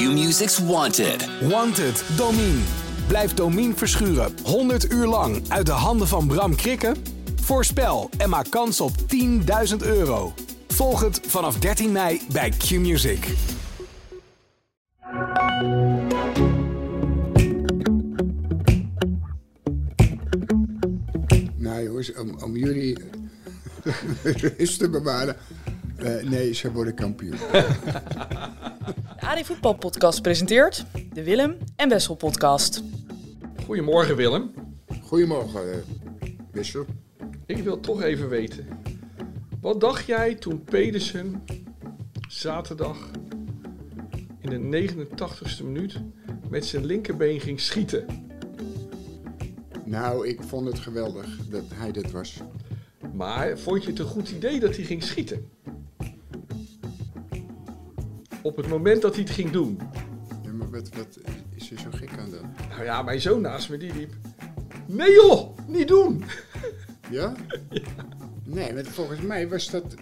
Q-Music's Wanted. Wanted, Domine. Blijf Domine verschuren 100 uur lang uit de handen van Bram Krikken? Voorspel en maak kans op 10.000 euro. Volg het vanaf 13 mei bij Q-Music. Nou jongens, om, om jullie rust te bewaren. eh, nee, ze worden kampioen. De AD Voetbal Podcast presenteert de Willem en Wessel Podcast. Goedemorgen Willem. Goedemorgen, eh, Wissel. Ik wil toch even weten. Wat dacht jij toen Pedersen zaterdag in de 89ste minuut met zijn linkerbeen ging schieten? Nou, ik vond het geweldig dat hij dat was. Maar vond je het een goed idee dat hij ging schieten? Op het moment dat hij het ging doen. Ja, maar wat, wat is er zo gek aan dan? Nou ja, mijn zoon naast me die riep. Nee joh, niet doen. Ja? Nee, want volgens mij was dat...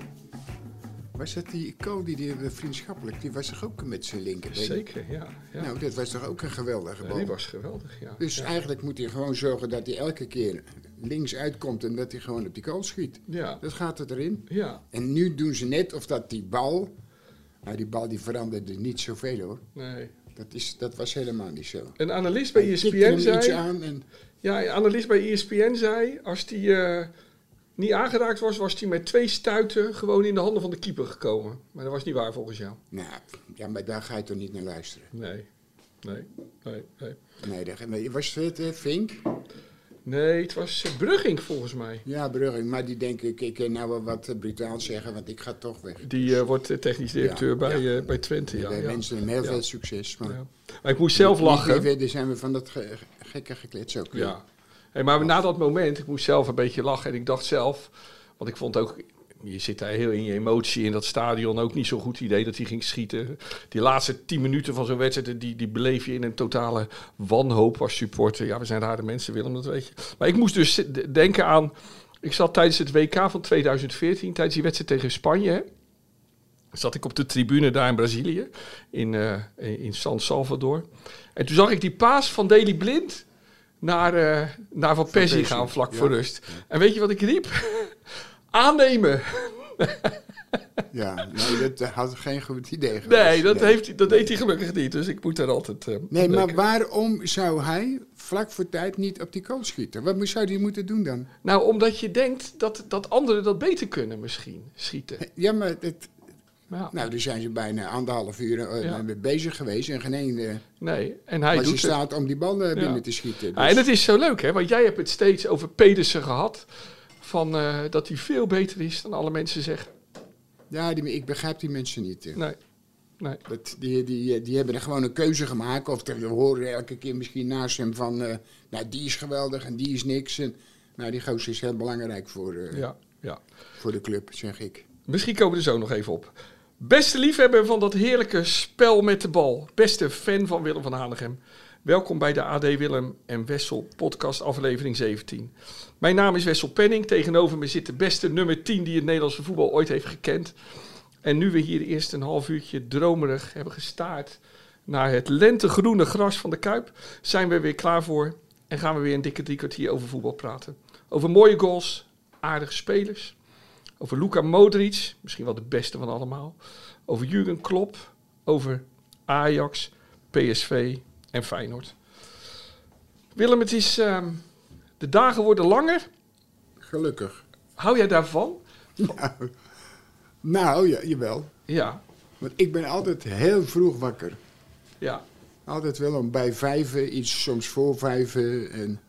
Was dat die icoon, die, die vriendschappelijk, die was toch ook met zijn linkerbeen? Zeker, ja. ja. Nou, dat was toch ook een geweldige Ja, bal? die was geweldig, ja. Dus ja. eigenlijk moet hij gewoon zorgen dat hij elke keer links uitkomt en dat hij gewoon op die kant schiet. Ja, Dat gaat het erin. ja, En nu doen ze net of dat die bal... Nou, die bal die veranderde niet zoveel hoor. nee. Dat, is, dat was helemaal niet zo. Een analist bij ESPN zei... aan en... Ja, een analist bij ESPN zei, als die eh, niet aangeraakt was, was hij met twee stuiten gewoon in de handen van de keeper gekomen. Maar dat was niet waar volgens jou. Nou, ja, maar daar ga je toch niet naar luisteren. Nee, nee, nee, nee. Nee, was het eh, Vink? Nee, het was uh, Brugging volgens mij. Ja, Brugging. Maar die denk ik, ik kan nou wel wat uh, brutaal zeggen, want ik ga toch weg. Die uh, wordt technisch directeur Ja, bij, ja. uh, bij Twente. Ja, Wij wensen hem heel veel succes. Maar, Ja. Maar ik moest zelf lachen. Verder zijn we van dat ge- gekke geklets ook. Ja. Hey, maar na dat moment, ik moest zelf een beetje lachen. En ik dacht zelf, want ik vond ook, je zit daar heel in je emotie in dat stadion. Ook niet zo'n goed idee dat hij ging schieten. Die laatste tien minuten van zo'n wedstrijd, die, die beleef je in een totale wanhoop als supporter. Ja, we zijn rare mensen, Willem, dat weet je. Maar ik moest dus denken aan, ik zat tijdens het WK van 2014, tijdens die wedstrijd tegen Spanje. Hè, zat ik op de tribune daar in Brazilië, in, eh, in San Salvador. En toen zag ik die paas van Daley Blind naar, eh, naar Van Persie Persie, gaan vlak ja. voor rust. En weet je wat ik riep? Aannemen. Ja, nee, dat eh, had geen goed idee geweest. Nee, dat, Nee. Heeft, hij- dat deed hij gelukkig niet. Dus ik moet daar altijd... eh, Nee, maar waarom zou hij vlak voor tijd niet op die kool schieten? Wat zou hij moeten doen dan? Nou, omdat je denkt dat, dat anderen dat beter kunnen misschien, schieten. Ja, maar het, Ja. nou, daar zijn ze bijna anderhalf uur eh, Ja. mee bezig geweest en geen één eh, Nee, en hij was in doet staat om die bal eh, binnen Ja. te schieten. Ja, Dus- en het is zo leuk, hè? Want jij hebt het steeds over Pedersen gehad. Van, eh, dat hij veel beter is dan alle mensen zeggen. Ja, die, ik begrijp die mensen niet. Nee, nee. Dat, die, die, die hebben er gewoon een keuze gemaakt. Of we horen elke keer misschien naast hem van... eh, nou, die is geweldig en die is niks. En, nou, die gozer is heel belangrijk voor, eh, Ja, ja. voor de club, zeg ik. Misschien komen we er zo nog even op. Beste liefhebber van dat heerlijke spel met de bal. Beste fan van Willem van Hanegem. Welkom bij de AD Willem en Wessel podcast aflevering 17. Mijn naam is Wessel Penning. Tegenover me zit de beste nummer 10 die het Nederlandse voetbal ooit heeft gekend. En nu we hier eerst een half uurtje dromerig hebben gestaard naar het lentegroene gras van de Kuip, zijn we weer klaar voor en gaan we weer een dikke drie kwartier over voetbal praten. Over mooie goals, aardige spelers, over Luka Modric, misschien wel de beste van allemaal. Over Jurgen Klopp. Over Ajax, PSV en Feyenoord. Willem, het is, ehm, de dagen worden langer. Gelukkig. Hou jij daarvan? Nou, ja, jawel. Ja, Want ik ben altijd heel vroeg wakker. ja, Altijd wel om bij vijven, iets soms voor vijven. En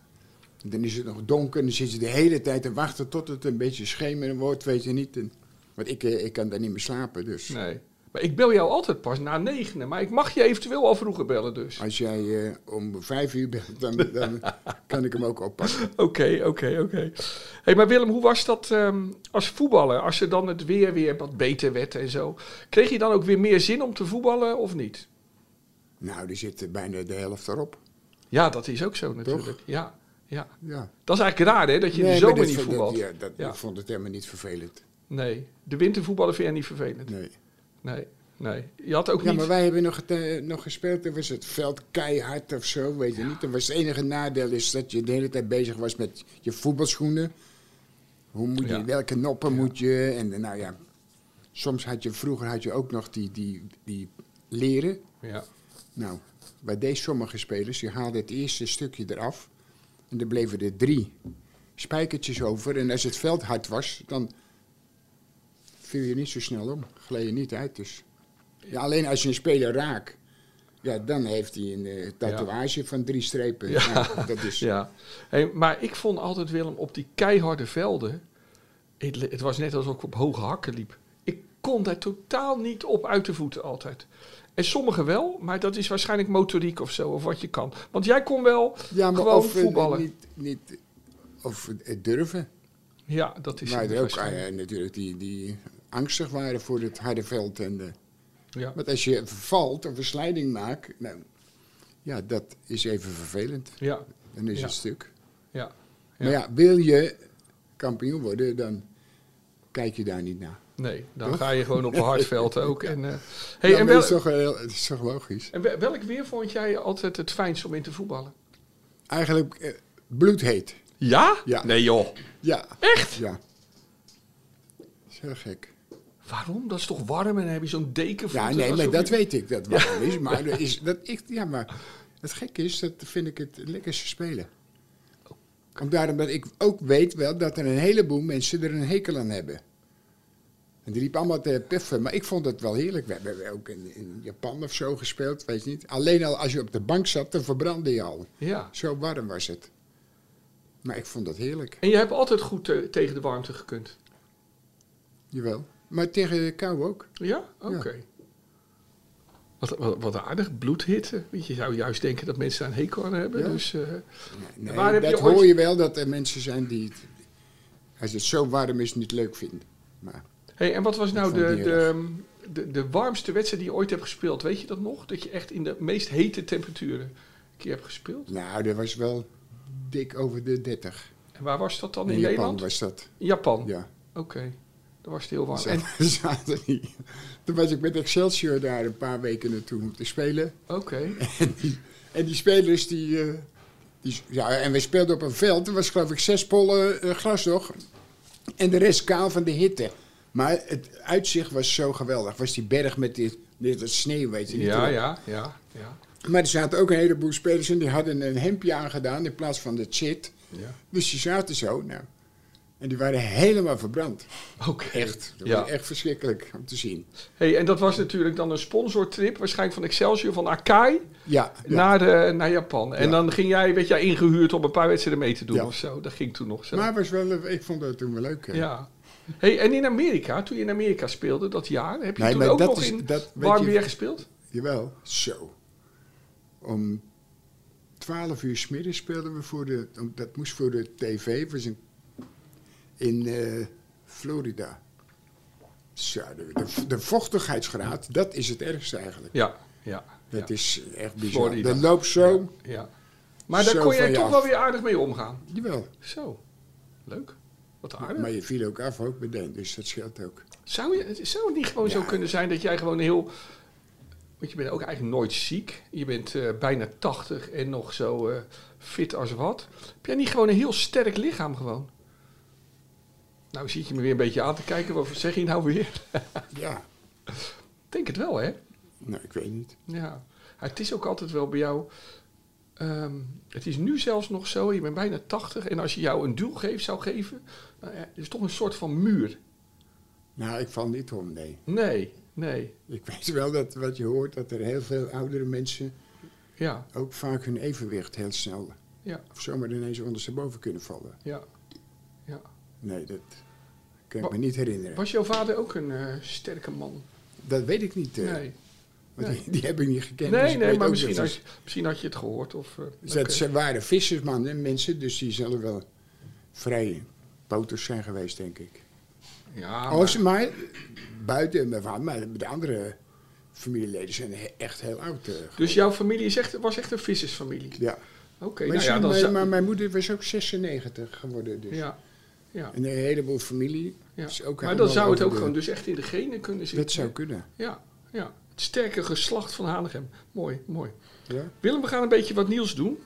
dan is het nog donker en dan zit je de hele tijd te wachten tot het een beetje schemeren wordt, weet je niet. En, want ik, eh, ik kan daar niet meer slapen, dus nee. Maar ik bel jou altijd pas na negenen. Maar ik mag je eventueel al vroeger bellen dus. als jij eh, om vijf uur bent, dan, dan kan ik hem ook oppakken. Oké, oké, oké. Hey, maar Willem, hoe was dat ehm, als voetballer? Als er dan het weer weer wat beter werd en zo. Kreeg je dan ook weer meer zin om te voetballen of niet? Nou, die zit bijna de helft erop. Ja, dat is ook zo natuurlijk. Ja, ja. Ja. Dat is eigenlijk raar, hè? Dat je Nee, de zomer niet voetbalt. Dat, ja, dat, Ja. Ik vond het helemaal niet vervelend. Nee, de wintervoetballen vind jij niet vervelend? Nee. Nee, nee. Je had ook Ja, niet... maar wij hebben nog, eh, nog gespeeld. Toen was het veld keihard of zo, weet je niet. Dan was het enige nadeel is dat je de hele tijd bezig was met je voetbalschoenen. Hoe moet je, Ja. welke noppen moet je? En eh, nou ja, soms had je, vroeger had je ook nog die, die, die leren. Ja. Nou, bij deze sommige spelers, die haalden het eerste stukje eraf. En er bleven er drie spijkertjes over. En als het veld hard was, dan viel je niet zo snel om. Gleed je niet uit. Dus. Ja, alleen als je een speler raakt, ja, dan heeft hij een eh, tatoeage van drie strepen. Ja. Nou, dat is, Ja, hey, maar ik vond altijd Willem op die keiharde velden. Het, het was net alsof ik op hoge hakken liep. Ik kon daar totaal niet op uit de voeten altijd. En sommigen wel, maar dat is waarschijnlijk motoriek of zo, of wat je kan. Want jij kon wel ja, maar gewoon of eh, voetballen. niet, niet of het durven. ja, dat is Maar het ook eh, natuurlijk die, die angstig waren voor het harde veld. En, de, ja. Want als je valt of een slijding maakt, nou, ja, dat is even vervelend. Ja, Dan is Ja. het stuk. ja, Maar ja, wil je kampioen worden, dan kijk je daar niet naar. nee, dan Toch? ga je gewoon op een hard veld ook. En, eh, hey, en, wel, dat, is toch, heel- het is toch logisch? en wel- welk weer vond jij altijd het fijnst om in te voetballen? Eigenlijk eh, bloedheet. Ja? Ja. Nee joh. Ja. Echt? Ja. Dat is heel gek. Waarom? Dat is toch warm en dan heb je zo'n deken Ja, voeten, nee, alsof dat je- weet ik, dat waarom is. Maar, dat is, dat ik, ja, maar het gekke is, dat vind ik het lekkerste spelen. Om daarom dat ik ook weet wel dat er een heleboel mensen er een hekel aan hebben. En die liepen allemaal te puffen, maar ik vond het wel heerlijk. We hebben ook in, in Japan of zo gespeeld, weet je niet. Alleen al als je op de bank zat, dan verbrandde je al. Ja. Zo warm was het. Maar ik vond dat heerlijk, En je hebt altijd goed tegen de warmte gekund. jawel. Maar tegen de kou ook. Ja? Oké. Wat, wat, wat aardig, bloedhitte. Want je zou juist denken dat mensen daar een hekel aan hebben. Ja. Dus, eh, Nee, Waar heb je dat ooit- hoor je wel, dat er mensen zijn die het, als het zo warm is, niet leuk vinden. Maar hey, en wat was nou vond de, die de, de, de warmste wedstrijd die je ooit hebt gespeeld? Weet je dat nog? Dat je echt in de meest hete temperaturen een keer hebt gespeeld? nou, dat was wel dik over de 30. En waar was dat dan? In, In Japan Nederland? was dat. In Japan? Ja. Oké. Dan was het heel warm. En- zaten die. Toen was ik met Excelsior daar een paar weken naartoe om te spelen. Oké. En die, en die spelers die, eh, die. Ja, en we speelden op een veld. Er was geloof ik zes pollen eh, gras nog. En de rest kaal van de hitte. Maar het uitzicht was zo geweldig. Was die berg met dat sneeuw, weet je niet. Ja, ja, ja, ja. Maar er zaten ook een heleboel spelers in die hadden een hemdje aangedaan in plaats van de chit. ja. Dus die zaten zo. Nou, en die waren helemaal verbrand. Oké. Echt. Dat Ja. was echt verschrikkelijk om te zien. Hey, en dat was natuurlijk dan een sponsortrip, waarschijnlijk van Excelsior, van Akai Ja, ja. naar, de, naar Japan. En dan ging jij, werd jij ingehuurd om een paar wedstrijden mee te doen of zo. Dat ging toen nog zo. maar was wel, ik vond dat toen wel leuk. hè. ja. Hey, en in Amerika, toen je in Amerika speelde dat jaar, heb je Nee, toen ook nog is- in dat warm weer gespeeld? Jawel, zo. Om 12 uur 's middags speelden we voor de, dat moest voor de tv, het was in, in eh, Florida. De, de, de vochtigheidsgraad, dat is het ergste eigenlijk. Ja, ja. Dat ja, is echt bizar. Florida. Dat loopt zo, ja. Maar daar kon je toch af. wel weer aardig mee omgaan. jawel. Zo, leuk. Wat aardig. Maar je viel ook af ook meteen, dus dat scheelt ook. Zou, je, zou het niet gewoon zo kunnen zijn dat jij gewoon heel... Want je bent ook eigenlijk nooit ziek. Je bent eh, bijna 80 en nog zo eh, fit als wat. Heb jij niet gewoon een heel sterk lichaam gewoon? Nou zit je me weer een beetje aan te kijken. Wat zeg je nou weer? Ja, Ik denk het wel, hè? nou, ik weet niet. Ja. Het is ook altijd wel bij jou... ehm, het is nu zelfs nog zo, je bent bijna 80... en als je jou een duel geeft, zou geven... Nou, ja, is toch een soort van muur. Nou, ik val niet om, nee. Nee, nee. Ik weet wel dat wat je hoort, dat er heel veel oudere mensen Ja, ook vaak hun evenwicht heel snel ja, of zomaar ineens ondersteboven kunnen vallen. ja. ja. Nee, dat kan ik me niet herinneren. Was jouw vader ook een eh, sterke man? Dat weet ik niet. eh, Nee, want nee. Die, die heb ik niet gekend. dus nee, ik nee maar misschien had, je, misschien had je het gehoord. Of, Dus dat oké. Ze waren vissersmannen, mensen, dus die zullen wel vrij poters zijn geweest, denk ik. ja, Oh, maar- buiten mijn vader, maar de andere familieleden zijn echt heel oud. dus jouw familie is echt, was echt een vissersfamilie? ja. Oké, maar, nou ja, dan maar, maar mijn moeder was ook 96 geworden. Dus. ja, ja, En een heleboel familie. ja. is ook Maar dan zou het ook de- gewoon dus echt in de genen kunnen zitten. Dat zou kunnen. Ja, ja. Het sterke geslacht van Hanegem. Mooi, mooi. Ja? Willem, we gaan een beetje wat nieuws doen.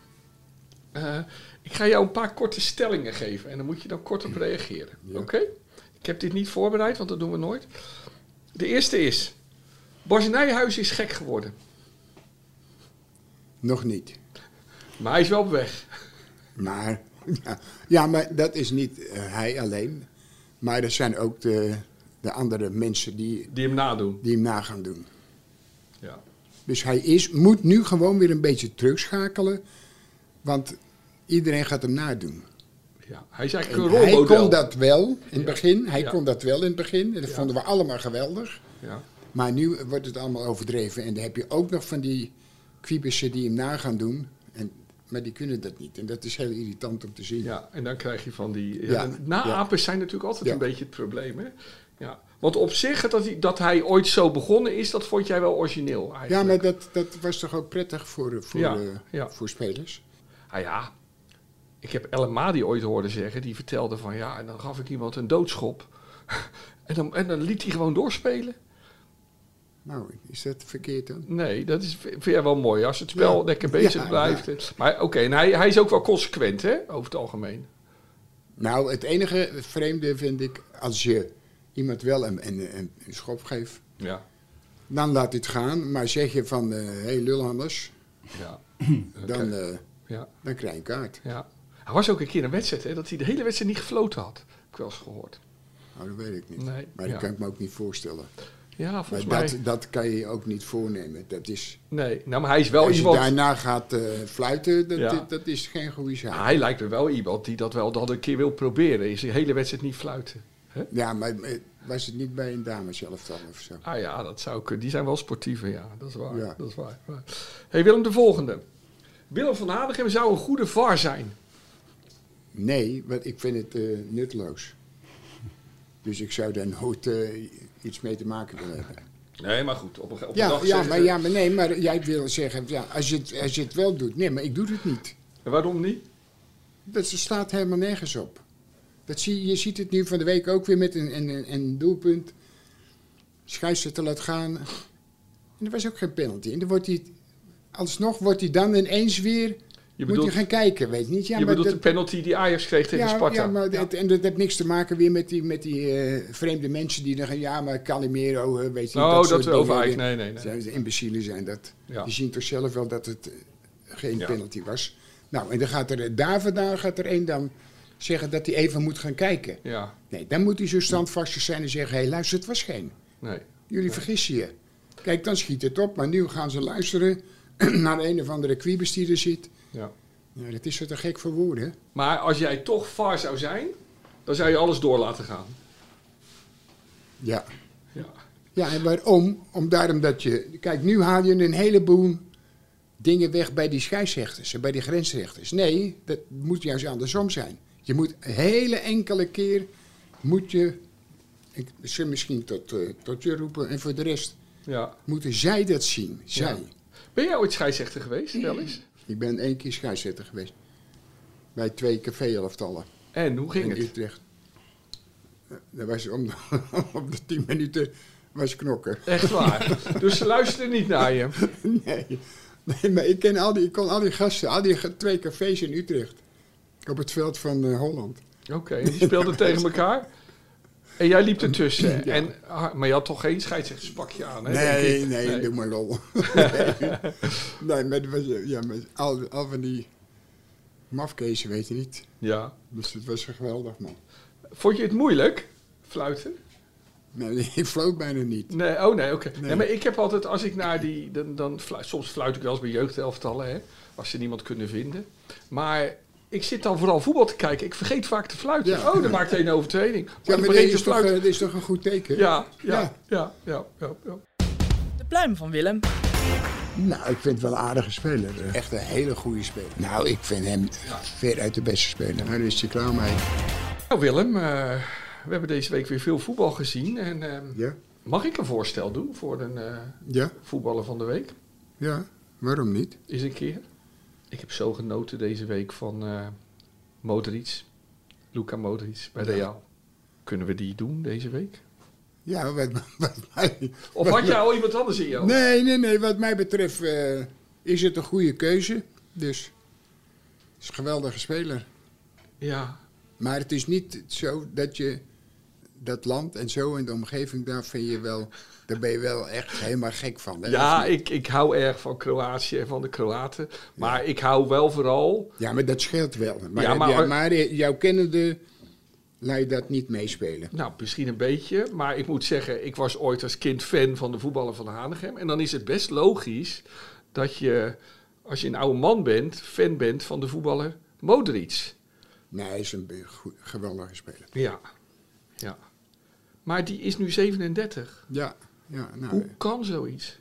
Eh, ik ga jou een paar korte stellingen geven en dan moet je dan kort op reageren. Ja. Oké? Ik heb dit niet voorbereid, want dat doen we nooit. De eerste is: Bas Nijhuis is gek geworden, Nog niet. maar hij is wel op weg. Maar, ja, ja, maar dat is niet eh, hij alleen. Maar er zijn ook de, de andere mensen die, Die hem nadoen. die hem na gaan doen. Ja. Dus hij is, moet nu gewoon weer een beetje terugschakelen. Want iedereen gaat hem nadoen. ja. Hij is eigenlijk En een hij rolmodel. kon dat wel in het Ja. begin. Hij Ja. kon dat wel in het begin. En dat Ja. vonden we allemaal geweldig. Ja. Maar nu wordt het allemaal overdreven. En dan heb je ook nog van die kwibussen die hem na gaan doen. Maar die kunnen dat niet. En dat is heel irritant om te zien. ja, en dan krijg je van die. Ja, Naapers zijn natuurlijk altijd Ja. een beetje het probleem. Hè? Ja. Want op zich, dat hij, dat hij ooit zo begonnen is, dat vond jij wel origineel eigenlijk. Ja, maar dat, dat was toch ook prettig voor, voor, Ja, eh, ja. voor spelers? Ah ja, ik heb El Madi ooit horen zeggen. Die vertelde van ja, en dan gaf ik iemand een doodschop. en, dan, en dan liet hij gewoon doorspelen. Nou, is dat verkeerd dan? Nee, dat is, vind jij wel mooi. Als het spel Ja. lekker bezig Ja, blijft. Maar oké, en hij, hij is ook wel consequent hè, over het algemeen. Nou, het enige vreemde vind ik, als je iemand wel een, een, een, een schop geeft, Ja, dan laat het gaan. Maar zeg je van, hé hey, lul anders, ja, dan, eh, ja, dan krijg je een kaart. ja. Hij was ook een keer een wedstrijd hè, dat hij de hele wedstrijd niet gefloten had. Heb ik wel eens gehoord. Nou, dat weet ik niet. Nee, maar dat kan ik me ook niet voorstellen. Ja, Maar volgens mij. dat, dat kan je je ook niet voornemen. Dat is, Nee, nou, maar hij is wel als je iemand. daarna gaat eh, fluiten, dat, Ja. dat, is geen goede zaak. Hij lijkt me wel iemand die dat wel dat een keer wil proberen. Is de hele wedstrijd niet fluiten. Ja, maar eh, was het niet bij een dame zelf dan of zo? Ah ja, dat zou kunnen. Die zijn wel sportiever, ja. Dat is waar. Ja. Dat is waar. hey, Willem, de volgende. Willem van Hanegem zou een goede VAR zijn. Nee, want ik vind het eh, nutteloos. Dus ik zou daar nooit iets mee te maken willen hebben. Nee, maar goed. Op een, op een Ja, dag ja, maar, ja, maar nee, maar jij wil zeggen, ja, als, je het, als je het wel doet. Nee, maar ik doe het niet. En waarom niet? Dat slaat helemaal nergens op. Dat zie, je ziet het nu van de week ook weer met een, een, een- een doelpunt. Scheidsrechter laat gaan. En er was ook geen penalty. En dan wordt hij, alsnog wordt hij dan ineens weer, Je moet bedoelt, hij gaan kijken, weet je niet? Ja, je maar bedoelt de penalty die Ajax kreeg tegen ja, Sparta. Ja, maar Ja. dat- en dat heeft niks te maken weer met die, met die eh, vreemde mensen die dan gaan, ja, maar Calimero, eh, weet je niet, Oh, dat, soort we over. Ajax. Nee, nee, nee. Zijn imbecielen zijn dat. Die zien toch zelf wel dat het eh, geen penalty was. Nou, en dan gaat er daar vandaan gaat er één dan zeggen dat hij even moet gaan kijken. Ja, Nee, dan moet hij zo standvastig zijn en zeggen: hé, hey, luister, het was geen. nee. Jullie vergissen je. Kijk, dan schiet het op, maar nu gaan ze luisteren naar een of andere kwiebes die er zit. Ja. Nou, dat is zo te gek voor woorden. Maar als jij toch VAR zou zijn, dan zou je alles door laten gaan. Ja. Ja. Ja, en waarom? Om daarom dat je... Kijk, nu haal je een heleboel dingen weg bij die scheidsrechters en bij die grensrechters. Nee, dat moet juist andersom zijn. Je moet een hele enkele keer... Moet je... Ik ze misschien tot, eh, tot je roepen en voor de rest ja. moeten zij dat zien. Zij. Ja. Ben jij ooit scheidsrechter geweest, wel eens? Ik ben één keer scheidsrechter geweest. Bij twee café-elftallen En hoe ging in het? Utrecht. Eh, Dat was om de, om de tien minuten was knokken. Echt waar. dus ze luisteren niet naar je. Nee, nee maar ik, ken al die, ik kon al die gasten, al die twee cafés in Utrecht. Op het veld van eh, Holland. Oké, die speelden tegen elkaar. En jij liep ertussen. En, ah, maar je had toch geen scheidsrechterspakje aan, hè? Nee, nee, doe maar lol. nee, eh, ja, al, al van die mafkezen, weet je niet. Ja. Dus het was geweldig, man. Vond je het moeilijk, fluiten? Nee, ik floot bijna niet. Nee, oh nee, oké. Nee. Nee. maar ik heb altijd, als ik naar die, dan, dan fluit, soms fluit ik wel eens bij jeugdelftallen, hè, als ze niemand kunnen vinden. Maar ik zit dan vooral voetbal te kijken. Ik vergeet vaak te fluiten. Ja. Oh, dan maakt hij een overtreding. Maar Ja, dan maar dit is, toch, eh, dit is toch een goed teken? Ja, ja, Ja. ja, ja, ja, ja, ja. De pluim van Willem. Nou, ik vind het wel een aardige speler. Echt een hele goede speler. Nou, ik vind hem veruit de beste speler. Daar is hij klaar mee. Nou Willem, eh, we hebben deze week weer veel voetbal gezien. En ehm, Ja? mag ik een voorstel doen voor een eh, Ja? voetballer van de week? Ja? Waarom niet? Eens een keer. Ik heb zo genoten deze week van eh Modric. Luka Modric bij Ja. Real. Kunnen we die doen deze week? Ja, wat, wat mij... Of had je al iemand anders in jou? Nee, nee, nee. Wat mij betreft eh, is het een goede keuze. Dus het is een geweldige speler. Ja, Maar het is niet zo dat je dat land en zo en de omgeving daar vind je wel, daar ben je wel echt helemaal gek van. Hè? ja ik, ik hou erg van Kroatië en van de Kroaten. Maar ik hou wel vooral... ja, maar dat scheelt wel. Maar, Ja, maar- ja, maar jouw kennende laat je dat niet meespelen. Nou, misschien een beetje. Maar ik moet zeggen, ik was ooit als kind fan van de voetballer van Hanegem. En dan is het best logisch dat je, als je een oude man bent, fan bent van de voetballer Modric. Nee, hij is een geweldige speler. Ja, ja. Maar die is nu 37. Ja, ja, nou, Hoe kan zoiets?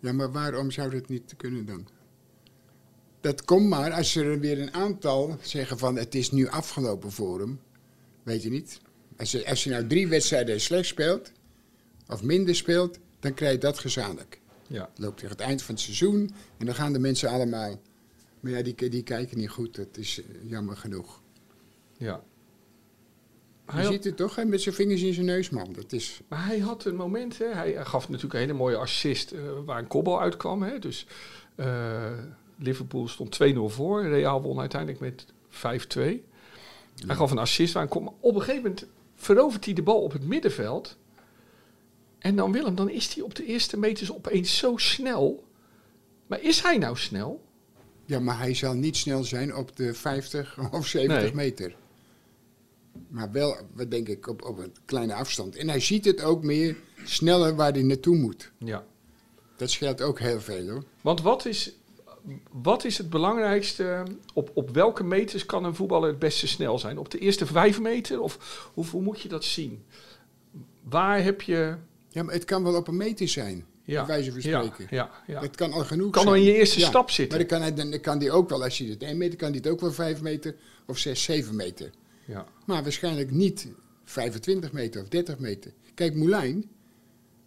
ja, maar waarom zou dat niet kunnen dan? Dat komt maar als er weer een aantal zeggen van het is nu afgelopen voor hem. Weet je niet? Als je, als je nou drie wedstrijden slecht speelt, of minder speelt, dan krijg je dat gezamenlijk. Ja, Het loopt tegen het eind van het seizoen en dan gaan de mensen allemaal. Maar ja, die, die kijken niet goed, dat is eh, jammer genoeg. ja. Je Hij had, ziet het toch, hè, met zijn vingers in zijn neus, man. Dat is, maar hij had een moment, hè, hij gaf natuurlijk een hele mooie assist eh, waar een kopbal uitkwam. Hè, dus eh, Liverpool stond 2-0 voor. Real won uiteindelijk met 5-2. Hij gaf een assist waar een kopbal. Op een gegeven moment verovert hij de bal op het middenveld. En dan Willem, dan is hij op de eerste meters opeens zo snel. Maar is hij nou snel? ja, maar hij zal niet snel zijn op de 50 of 70 Nee. meter. Maar wel, wat denk ik, op, op een kleine afstand. En hij ziet het ook meer sneller waar hij naartoe moet. Ja. Dat scheelt ook heel veel, hoor. Want wat is, wat is het belangrijkste? Op, op welke meters kan een voetballer het beste snel zijn? Op de eerste vijf meter? Of hoe, hoe moet je dat zien? Waar heb je... Ja, maar het kan wel op een meter zijn, Ja, wijze van ja, spreken. ja, ja. Dat kan al genoeg Kan zijn. al in je eerste Ja, stap zitten. Maar dan kan, hij, dan kan die ook wel, als hij het 1 meter, kan hij het ook wel 5 meter of 6, 7 meter. Ja. Maar waarschijnlijk niet 25 meter of 30 meter. Kijk, Moulijn,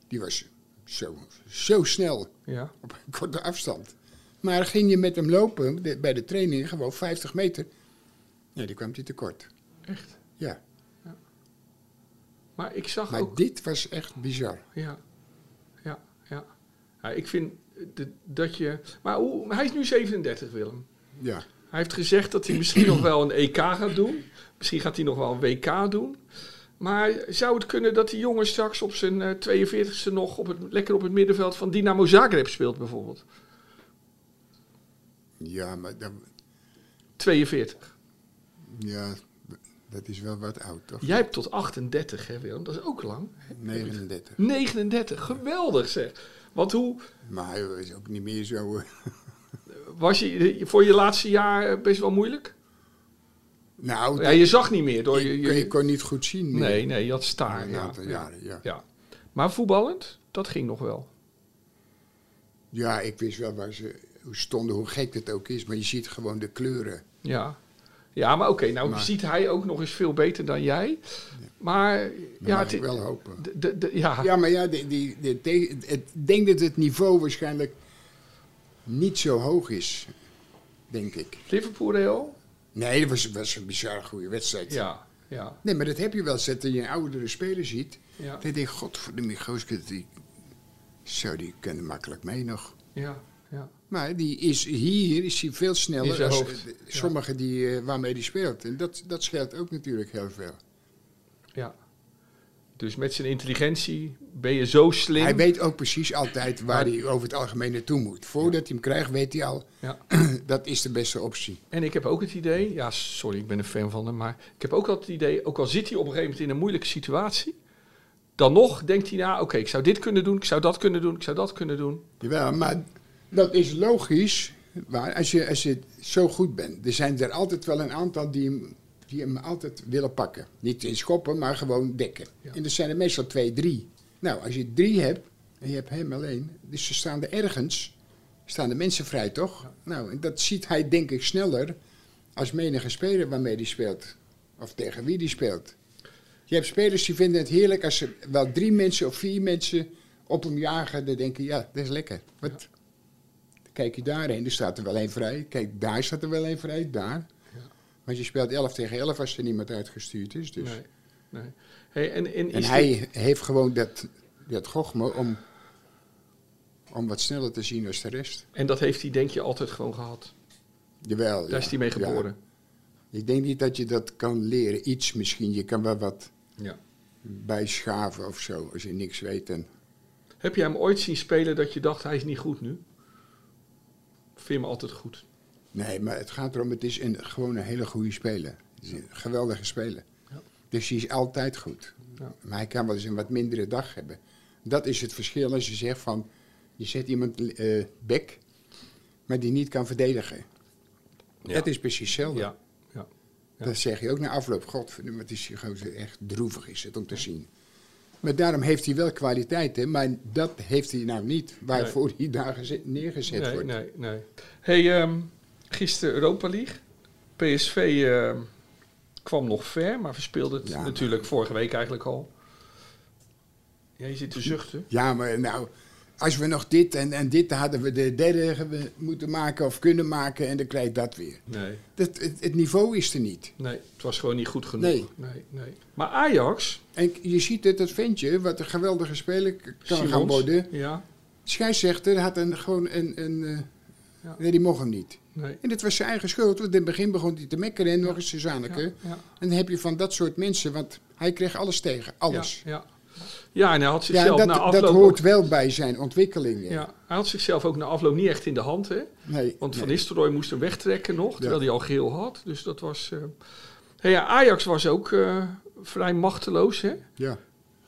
die was zo, zo snel ja. op een korte afstand. Maar ging je met hem lopen de- bij de training gewoon 50 meter, nee, die kwam hij tekort. Echt. Ja, Maar ik zag maar ook... dit was echt bizar. Ja, ja, ja. ja ik vind de- dat je... Maar hoe, hij is nu 37, Willem. Ja. Hij heeft gezegd dat hij misschien nog wel een EK gaat doen. Misschien gaat hij nog wel een WK doen. Maar zou het kunnen dat die jongen straks op zijn eh 42e nog op het, lekker op het middenveld van Dynamo Zagreb speelt bijvoorbeeld? Ja, maar dat, 42. ja, dat is wel wat oud, toch? Jij hebt tot 38, hè Willem? Dat is ook lang. 39. 39, geweldig zeg. Want hoe Maar hij is ook niet meer zo... eh, was je voor je laatste jaar eh, best wel moeilijk? Nou, Ja, je zag niet meer door je... kon- je ik kon niet goed zien. meer. nee, nee, je had staar. Ja, ja, jaren, ja. ja. Maar voetballend, dat ging nog wel. Ja, ik wist wel waar ze hoe stonden, hoe gek het ook is. Maar je ziet gewoon de kleuren. Ja, ja maar oké, nou Maar- ziet hij ook nog eens veel beter dan jij. Maar ja, het, ik wel hopen. de, de, ja, Ja, maar ja, die, die, ik denk dat het niveau waarschijnlijk niet zo hoog is. Denk ik. Liverpool Real? Nee, dat was, was een bizar goede wedstrijd. Ja, ja, Nee, maar dat heb je wel. eens, Dat je een oudere speler ziet. ja, Dan denk je, godverdomme, Gooske, die... Zo, die kunnen makkelijk mee nog. ja, ja. Maar die is, hier is hij veel sneller dan sommigen die, eh, waarmee hij speelt. En dat, dat scheelt ook natuurlijk heel veel. ja. Dus met zijn intelligentie ben je zo slim. Hij weet ook precies altijd waar Maar- hij over het algemeen naartoe moet. Voordat hij hem krijgt, weet hij al, Ja. dat is de beste optie. En ik heb ook het idee, ja, sorry, ik ben een fan van hem, maar ik heb ook altijd het idee, ook al zit hij op een gegeven moment in een moeilijke situatie, dan nog denkt hij na, oké, ik zou dit kunnen doen, ik zou dat kunnen doen, ik zou dat kunnen doen. Jawel, maar dat is logisch. Maar als je, als je zo goed bent, er zijn er altijd wel een aantal die hem, die hem altijd willen pakken. Niet in schoppen, maar gewoon dekken. Ja. En er zijn er meestal twee, drie. Nou, als je drie hebt en je hebt hem alleen, dus ze staan er ergens, staan de mensen vrij toch? Nou, en dat ziet hij denk ik sneller als menige speler waarmee hij speelt. Of tegen wie die speelt. Je hebt spelers die vinden het heerlijk als er wel drie mensen of vier mensen op hem jagen. Dan denken ja, dat is lekker. Wat? Kijk je daarheen, er staat er wel één vrij. Kijk, daar staat er wel één vrij, daar. Want je speelt 11 tegen 11 als er niemand uitgestuurd is. Dus. Nee. nee. Hey, en, en, En dit- hij heeft gewoon dat, dat gochme om, om wat sneller te zien als de rest. en dat heeft hij denk je altijd gewoon gehad. Jawel. Daar is hij mee geboren. Ik denk niet dat je dat kan leren. Iets misschien. Je kan wel wat Ja. bijschaven of zo. Als je niks weet. En, Heb jij hem ooit zien spelen dat je dacht hij is niet goed nu? Vind je hem altijd goed? Nee, maar het gaat erom. Het is een, gewoon een hele goede speler. Een geweldige speler. Ja. Dus hij is altijd goed. Ja. Maar hij kan wel eens een wat mindere dag hebben. Dat is het verschil als je zegt van... Je zet iemand eh bek, maar die niet kan verdedigen. Ja. Dat is precies hetzelfde. Ja. ja. Ja. Dat zeg je ook na afloop. God, het is gewoon echt droevig is het om te zien. Maar daarom heeft hij wel kwaliteiten, maar dat heeft hij nou niet. Waarvoor hij daar gezet- neergezet Nee, wordt. nee, nee. Hey, ehm, gisteren Europa League. PSV ehm, kwam nog ver, maar verspeelde het Ja. natuurlijk vorige week eigenlijk al. Ja, je zit te zuchten. Ja, maar nou, als we nog dit en, en dit, hadden we de derde moeten maken of kunnen maken en dan krijg je dat weer. Nee, Dat, het, het niveau is er niet. nee, het was gewoon niet goed genoeg. Nee. nee, nee. Maar Ajax, En je ziet dat dat ventje, wat een geweldige speler kan gaan worden. Ja, Scheidsrechter had een, gewoon een... een eh, Ja. Nee, die mocht hem niet. Nee. En dat was zijn eigen schuld, want in het begin begon hij te mekkeren en nog eens Suzanneke. Ja, ja, En dan heb je van dat soort mensen, want hij kreeg alles tegen, alles. Ja, ja. ja, en hij had Ja, zichzelf dat, na dat afloop... hoort ook- wel bij zijn ontwikkeling. Ja. ja, hij had zichzelf ook na afloop niet echt in de hand, hè? Nee, Want Van nee. Nistelrooy moest hem wegtrekken nog, terwijl Ja. hij al geel had. Dus dat was... eh Hey, ja, Ajax was ook eh, vrij machteloos, hè? Ja.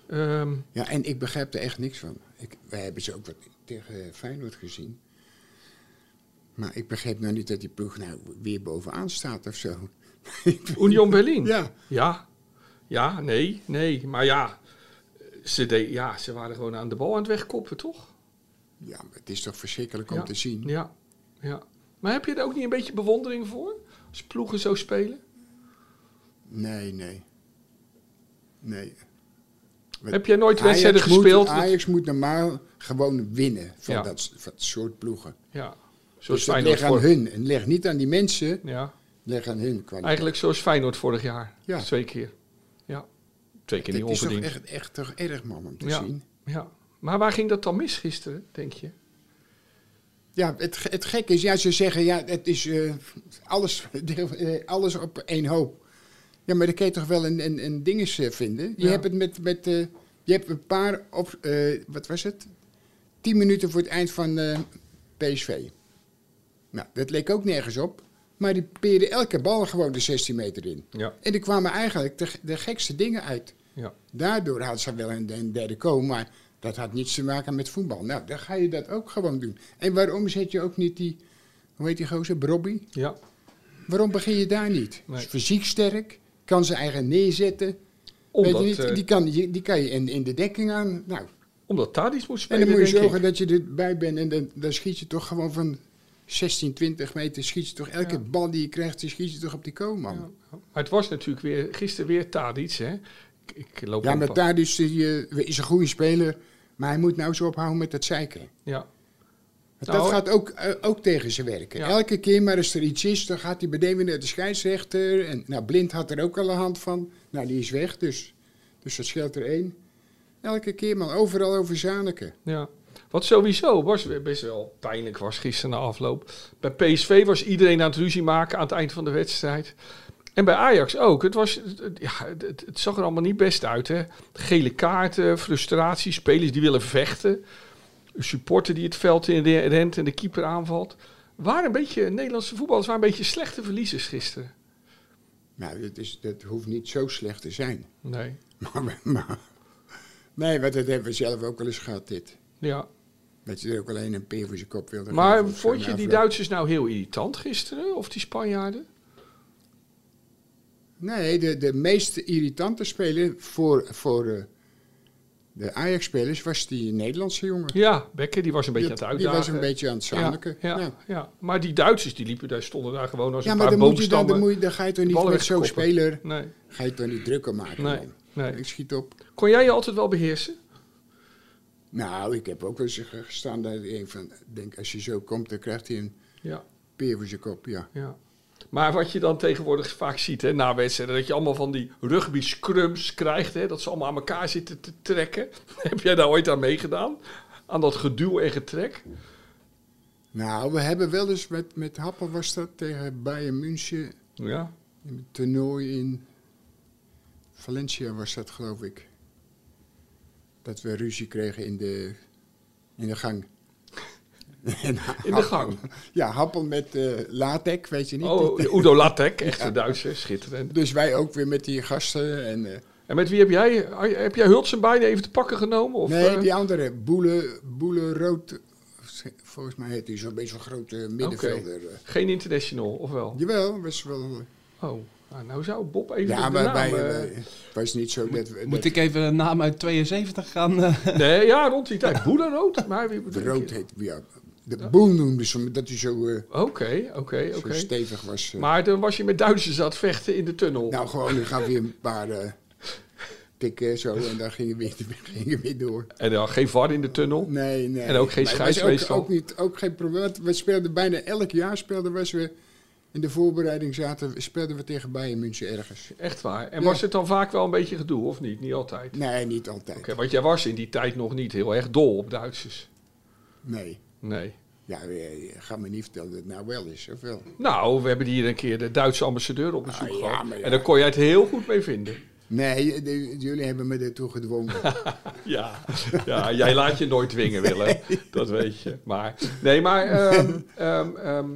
Ehm, ja, en ik begrijp er echt niks van. Ik, wij hebben ze ook wat tegen Feyenoord gezien. Maar ik begrijp nou niet dat die ploeg nou weer bovenaan staat of zo. Union Berlin. Ja, Ja, ja, nee, nee. Maar ja ze, de, ja, ze waren gewoon aan de bal aan het wegkoppen, toch? ja maar het is toch verschrikkelijk om Ja. te zien. Ja, ja. Maar heb je er ook niet een beetje bewondering voor? Als ploegen zo spelen? Nee, nee. Nee. Heb jij nooit wedstrijden moet- gespeeld? Ajax moet normaal gewoon winnen van, Ja. dat, van dat soort ploegen. Ja, zoals Dus leg aan hun. En leg niet aan die mensen, Ja, leg aan hun kwaliteit. eigenlijk zoals Feyenoord vorig jaar. Ja. Twee keer. Ja, twee keer niet Het is toch onverdiend. echt, echt toch erg, man, om te Ja. zien. Ja. Maar waar ging dat dan mis gisteren, denk je? Ja, het, het gekke is, ja, ze zeggen, ja, het is eh, alles, eh, alles op één hoop. Ja, maar dan kun je toch wel een, een, een dinges eh, vinden. Je Ja. hebt het met, met je hebt een paar, op, wat was het? Tien minuten voor het eind van PSV. Nou, dat leek ook nergens op. Maar die peerden elke bal gewoon de 16 meter in. Ja. En er kwamen eigenlijk de, de gekste dingen uit. Ja. Daardoor had ze wel een, een derde komen, maar dat had niets te maken met voetbal. Nou, dan ga je dat ook gewoon doen. En waarom zet je ook niet die, hoe heet die gozer, Brobby? Ja. Waarom begin je daar niet? Nee. Is fysiek sterk, kan zijn eigen neerzetten. Omdat, Weet je niet, eh, die, kan, die, kan je in, in de dekking aan. Nou, omdat Tadic moet en spelen, dan moet je zorgen ik. dat je erbij bent en dan, dan schiet je toch gewoon van 16, 20 meter, schiet je toch elke Ja. bal die je krijgt, die schiet je toch op die. Ja. Maar het was natuurlijk weer, gisteren weer Tadic, hè? Ik, ik loop Ja, maar dus, die, eh, is een goede speler, maar hij moet nou zo ophouden met dat zeiken. Ja. Want Nou, dat gaat ook, eh, ook tegen ze werken. Ja. Elke keer maar als er iets is, dan gaat hij meteen weer naar de scheidsrechter. En nou, Blind had er ook al een hand van. Nou, die is weg, dus, dus dat scheelt er één. Elke keer man, overal over Zaneke. Ja. Wat sowieso was best wel pijnlijk was gisteren na afloop. Bij PSV was iedereen aan het ruzie maken aan het eind van de wedstrijd. En bij Ajax ook. Het, was, het- het- ja, het, het- het zag er allemaal niet best uit. Hè? Gele kaarten, frustratie, spelers die willen vechten. Een supporter die het veld in re- rent en de keeper aanvalt. Waren een beetje, Nederlandse voetballers waren een beetje slechte verliezers gisteren. Nou, dat, is, dat hoeft niet zo slecht te zijn. Nee. Maar, maar, nee, want dat hebben we zelf ook wel eens gehad, dit. Ja. Dat je er ook alleen een peer voor zijn kop wilde Maar geven vond je na die afloop. Duitsers nou heel irritant gisteren? Of die Spanjaarden? Nee, de, de meest irritante speler voor, voor eh, de Ajax-spelers was die Nederlandse jongen. Ja, Becker die was een beetje aan het uitdagen. die was een beetje aan het zaniken. Ja, ja, Ja. ja. maar die Duitsers die liepen daar, stonden daar gewoon als Ja, een maar paar dan, moet je dan, boomstammen. dan, je, ga je toch niet met zo'n speler Nee, ga je toch niet drukker maken. nee, nee. Ik schiet op. Kon jij je altijd wel beheersen? Nou, ik heb ook wel eens gestaan dat ik van, denk als je zo komt, dan krijgt hij een Ja, peer voor zijn kop. Ja. ja. Maar wat je dan tegenwoordig vaak ziet hè, na wedstrijden, dat je allemaal van die rugby scrums krijgt, hè, dat ze allemaal aan elkaar zitten te trekken. Heb jij daar ooit aan meegedaan? Aan dat geduw en getrek? Nou, we hebben wel eens met, met Happen was dat tegen Bayern München. Ja. In het toernooi in Valencia was dat, geloof ik. Dat we ruzie kregen in de, in de gang. In de gang? Ja, Happel met eh latex, weet je niet. Oh, Udo Lattek, echt een Duitser, schitterend. Dus wij ook weer met die gasten. En, eh, En met wie heb jij, heb jij Hultsenbein even te pakken genomen? Of, nee, eh? die andere, Boele, Boele Rood. Volgens mij heet hij zo'n beetje zo'n grote middenvelder. Geen international, of wel? Jawel, was wel... Oh, nou, nou zou Bob even Ja, de maar naam... wij, eh, wij- het was niet zo dat we... Moet dat ik even een naam uit 72 gaan? eh, Nee, ja, rond die tijd. Boelenrood? Maar wie de rood heet, ja. De boel noemden ze dat hij zo, eh, Oké, oké, oké. stevig was. eh. Maar dan was je met Duitsers aan het vechten in de tunnel. Nou, gewoon, dan gaf je een paar eh, tikken zo en dan gingen we, weer- gingen we weer door. En dan geen VAR in de tunnel. Nee, nee. En ook geen Maar het was scheids meestal? Ook, ook, niet, ook geen probleem. We speelden bijna elk jaar speelden we, we in de voorbereiding zaten, speelden we tegen Bayern München ergens. Echt waar. En Ja. was het dan vaak wel een beetje gedoe, of niet? Niet altijd. Oké, Nee, niet altijd. want jij was in die tijd nog niet heel erg dol op Duitsers. Nee. Nee. Ja, eh, ga me niet vertellen dat het nou wel is, of wel? Nou, we hebben hier een keer de Duitse ambassadeur op bezoek Ah, ja, gehad. ja. En daar kon jij het heel goed mee vinden. Nee, de- jullie hebben me ertoe gedwongen. Ja, ja jij laat je nooit dwingen, Willem. Dat weet je. Maar, nee, maar... ehm, ehm, ehm,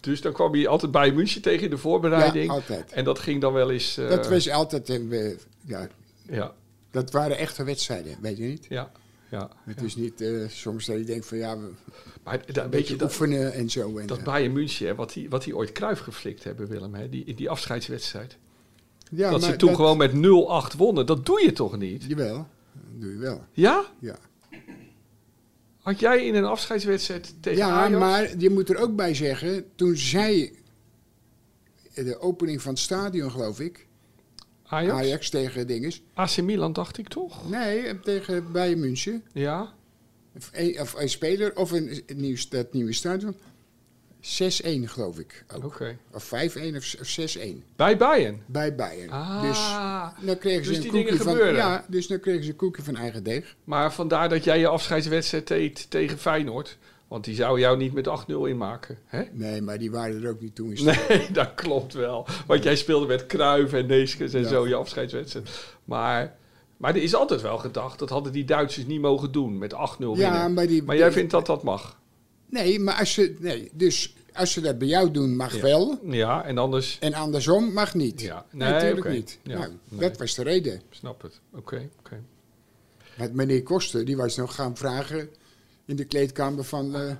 dus dan kwam je altijd bij München tegen in de voorbereiding. Ja, altijd. En dat ging dan wel eens... eh, dat was altijd, eh, we- ja, Ja, dat waren echte wedstrijden, weet je niet? ja, ja. Het is niet eh, soms dat je denkt van ja, we Maar da- weet beetje je, dat, oefenen en zo. En, dat eh, Bayern München, hè, wat die, wat die ooit Kruif geflikt hebben, Willem, hè, die, in die afscheidswedstrijd. ja, dat ze toen gewoon met 0-8 wonnen. Dat doe je toch niet? Jawel, dat doe je wel. Ja? Ja, Had jij in een afscheidswedstrijd tegen ja Ajax? maar je moet er ook bij zeggen, toen zij de opening van het stadion, geloof ik, Ajax? Ajax tegen dinges. AC Milan, dacht ik toch? Nee, tegen Bayern München. Ja? Of een, of een speler, of een, een nieuw, dat nieuwe stadion. 6-1 geloof ik ook. Oké. Of 5-1 of, of 6-1 Bij Bayern? bij Bayern. Ah, Dus dan kregen ze Dus een die koekje dingen van, gebeuren. Ja, dus dan kregen ze een koekje van eigen deeg. maar vandaar dat jij je afscheidswedstrijd deed tegen Feyenoord. Want die zou jou niet met 8-0 inmaken. Hè? Nee, maar die waren er ook niet toen. Nee, dat klopt wel. Want jij speelde met Kruijff en Neeskens en Ja. zo, je afscheidswedstrijd. Maar, maar er is altijd wel gedacht, dat hadden die Duitsers niet mogen doen met 8-0 winnen. Ja, maar, die, maar jij vindt dat dat mag? Nee, maar als ze, nee, dus als ze dat bij jou doen, mag Ja. wel. Ja, en anders... En andersom mag niet. Ja. Nee, natuurlijk niet. Ja, Nou, nee. Dat was de reden. Snap het. Oké, oké. Want meneer Koster, die was nog gaan vragen in de kleedkamer van... eh,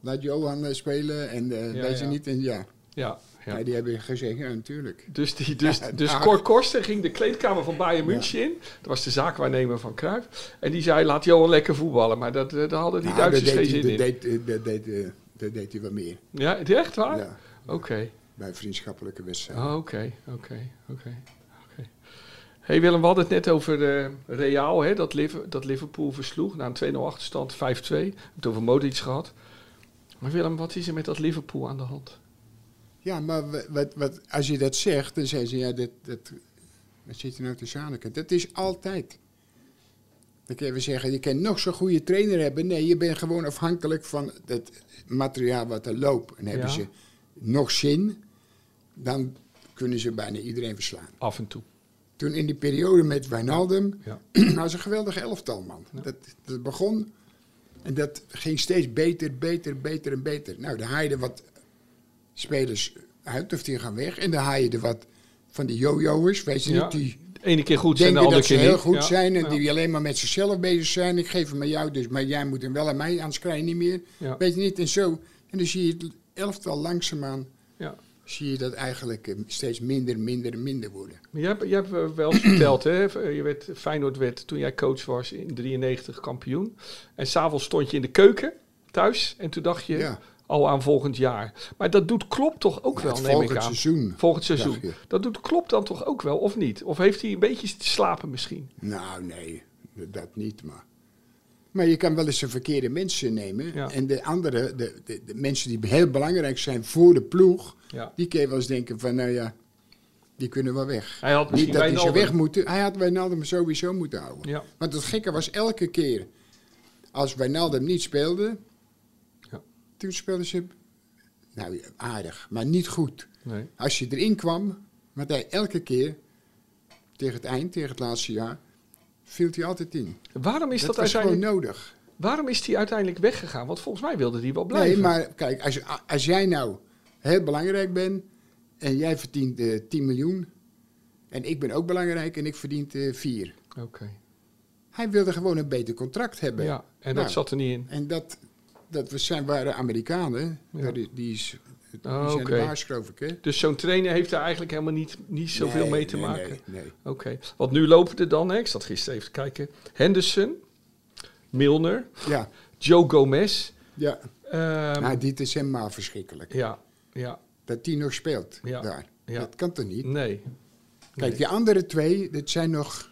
laat Johan eh, spelen en eh, Ja, weet je niet. En ja, Ja, ja. die hebben gezegd, ja natuurlijk. Dus, die, dus, Ja, dus. Cor Korsten ging de kleedkamer van Bayern München in. Dat was de zaakwaarnemer van Cruijff. En die zei, laat Johan lekker voetballen. Maar dat, eh, daar hadden die Nou, Duitsers geen deed, zin hij- in. deed, eh, dat deed, eh, dat deed hij wel meer. Ja, echt waar? Ja, Oké. bij vriendschappelijke wedstrijden. Oh, Oké, oké, oké. oké. hey Willem, we hadden het net over eh, Real, hè, dat, Liv- dat Liverpool versloeg. Na een 2-0 achterstand, 5-2. We hebben het over Modric gehad. Maar Willem, wat is er met dat Liverpool aan de hand? Ja, maar wat, wat, als je dat zegt, dan zeggen ze, ja, dat, dat, wat zit er nou te zaniken? Dat is altijd. Dan kun je zeggen, je kan nog zo'n goede trainer hebben. Nee, je bent gewoon afhankelijk van het materiaal wat er loopt. En hebben Ja. ze nog zin, dan kunnen ze bijna iedereen verslaan. Af en toe. Toen in die periode met Wijnaldum, Ja. was een geweldig elftal, man. Dat, dat begon en dat ging steeds beter, beter, beter en beter. Nou, je er wat spelers uit of die gaan weg. En dan haal je er wat van die jojo'ers, weet je Ja. niet, die De ene keer goed zijn, de andere dat ze keer heel niet. goed Ja, zijn en die alleen maar met zichzelf bezig zijn. Ik geef hem aan jou, dus, maar jij moet hem wel aan mij, anders krijg je niet meer. Weet je niet, en zo. En dan zie je het elftal langzaamaan, Ja. zie je dat eigenlijk eh, steeds minder, minder en minder worden. Maar jij hebt, jij hebt eh, wel eens verteld, hè? Je werd, Feyenoord werd toen jij coach was in 93 kampioen. En s'avonds stond je in de keuken thuis en toen dacht je Ja. Al aan volgend jaar. Maar dat doet Klopp toch ook Ja, wel, het neem ik volgend seizoen. Volgend seizoen. Dat doet Klopp dan toch ook wel, of niet? Of heeft hij een beetje te slapen misschien? Nou, nee, dat niet, maar... Maar je kan wel eens de verkeerde mensen nemen. Ja. En de andere, de, de, de mensen die heel belangrijk zijn voor de ploeg, Ja. die kun je wel eens denken van, nou ja, die kunnen wel weg. Hij had Niet dat hij ze weg moeten. Hij had Wijnaldum sowieso moeten houden. Ja. Want het gekke was elke keer, als Wijnaldum niet speelde. Toen speelden ze, nou aardig, maar niet goed. Nee. Als je erin kwam, want hij elke keer, tegen het eind, tegen het laatste jaar, viel hij altijd in. Waarom is dat dat, uiteindelijk... nodig. Waarom is hij uiteindelijk weggegaan? Want volgens mij wilde hij wel blijven. Nee, maar kijk, als, als jij nou heel belangrijk bent en jij verdient eh 10 miljoen en ik ben ook belangrijk en ik verdient eh 4. Oké. Hij wilde gewoon een beter contract hebben. Ja, en dat Nou, zat er niet in. En dat, dat we zijn, waren Amerikanen, Ja. die, die, is, die Oh, zijn de baas geloof ik. Hè? Dus zo'n trainer heeft daar eigenlijk helemaal niet, niet zoveel Nee, mee te nee, maken. Nee, nee. Oké. Want nu lopen er dan, hè, ik zat gisteren even te kijken. Henderson, Milner, Ja, Joe Gomez. ja. ehm, nou, dit is helemaal verschrikkelijk. ja, ja, Dat die nog speelt Ja. daar. Ja. Dat kan toch niet? nee. Kijk, die andere twee, dat zijn nog...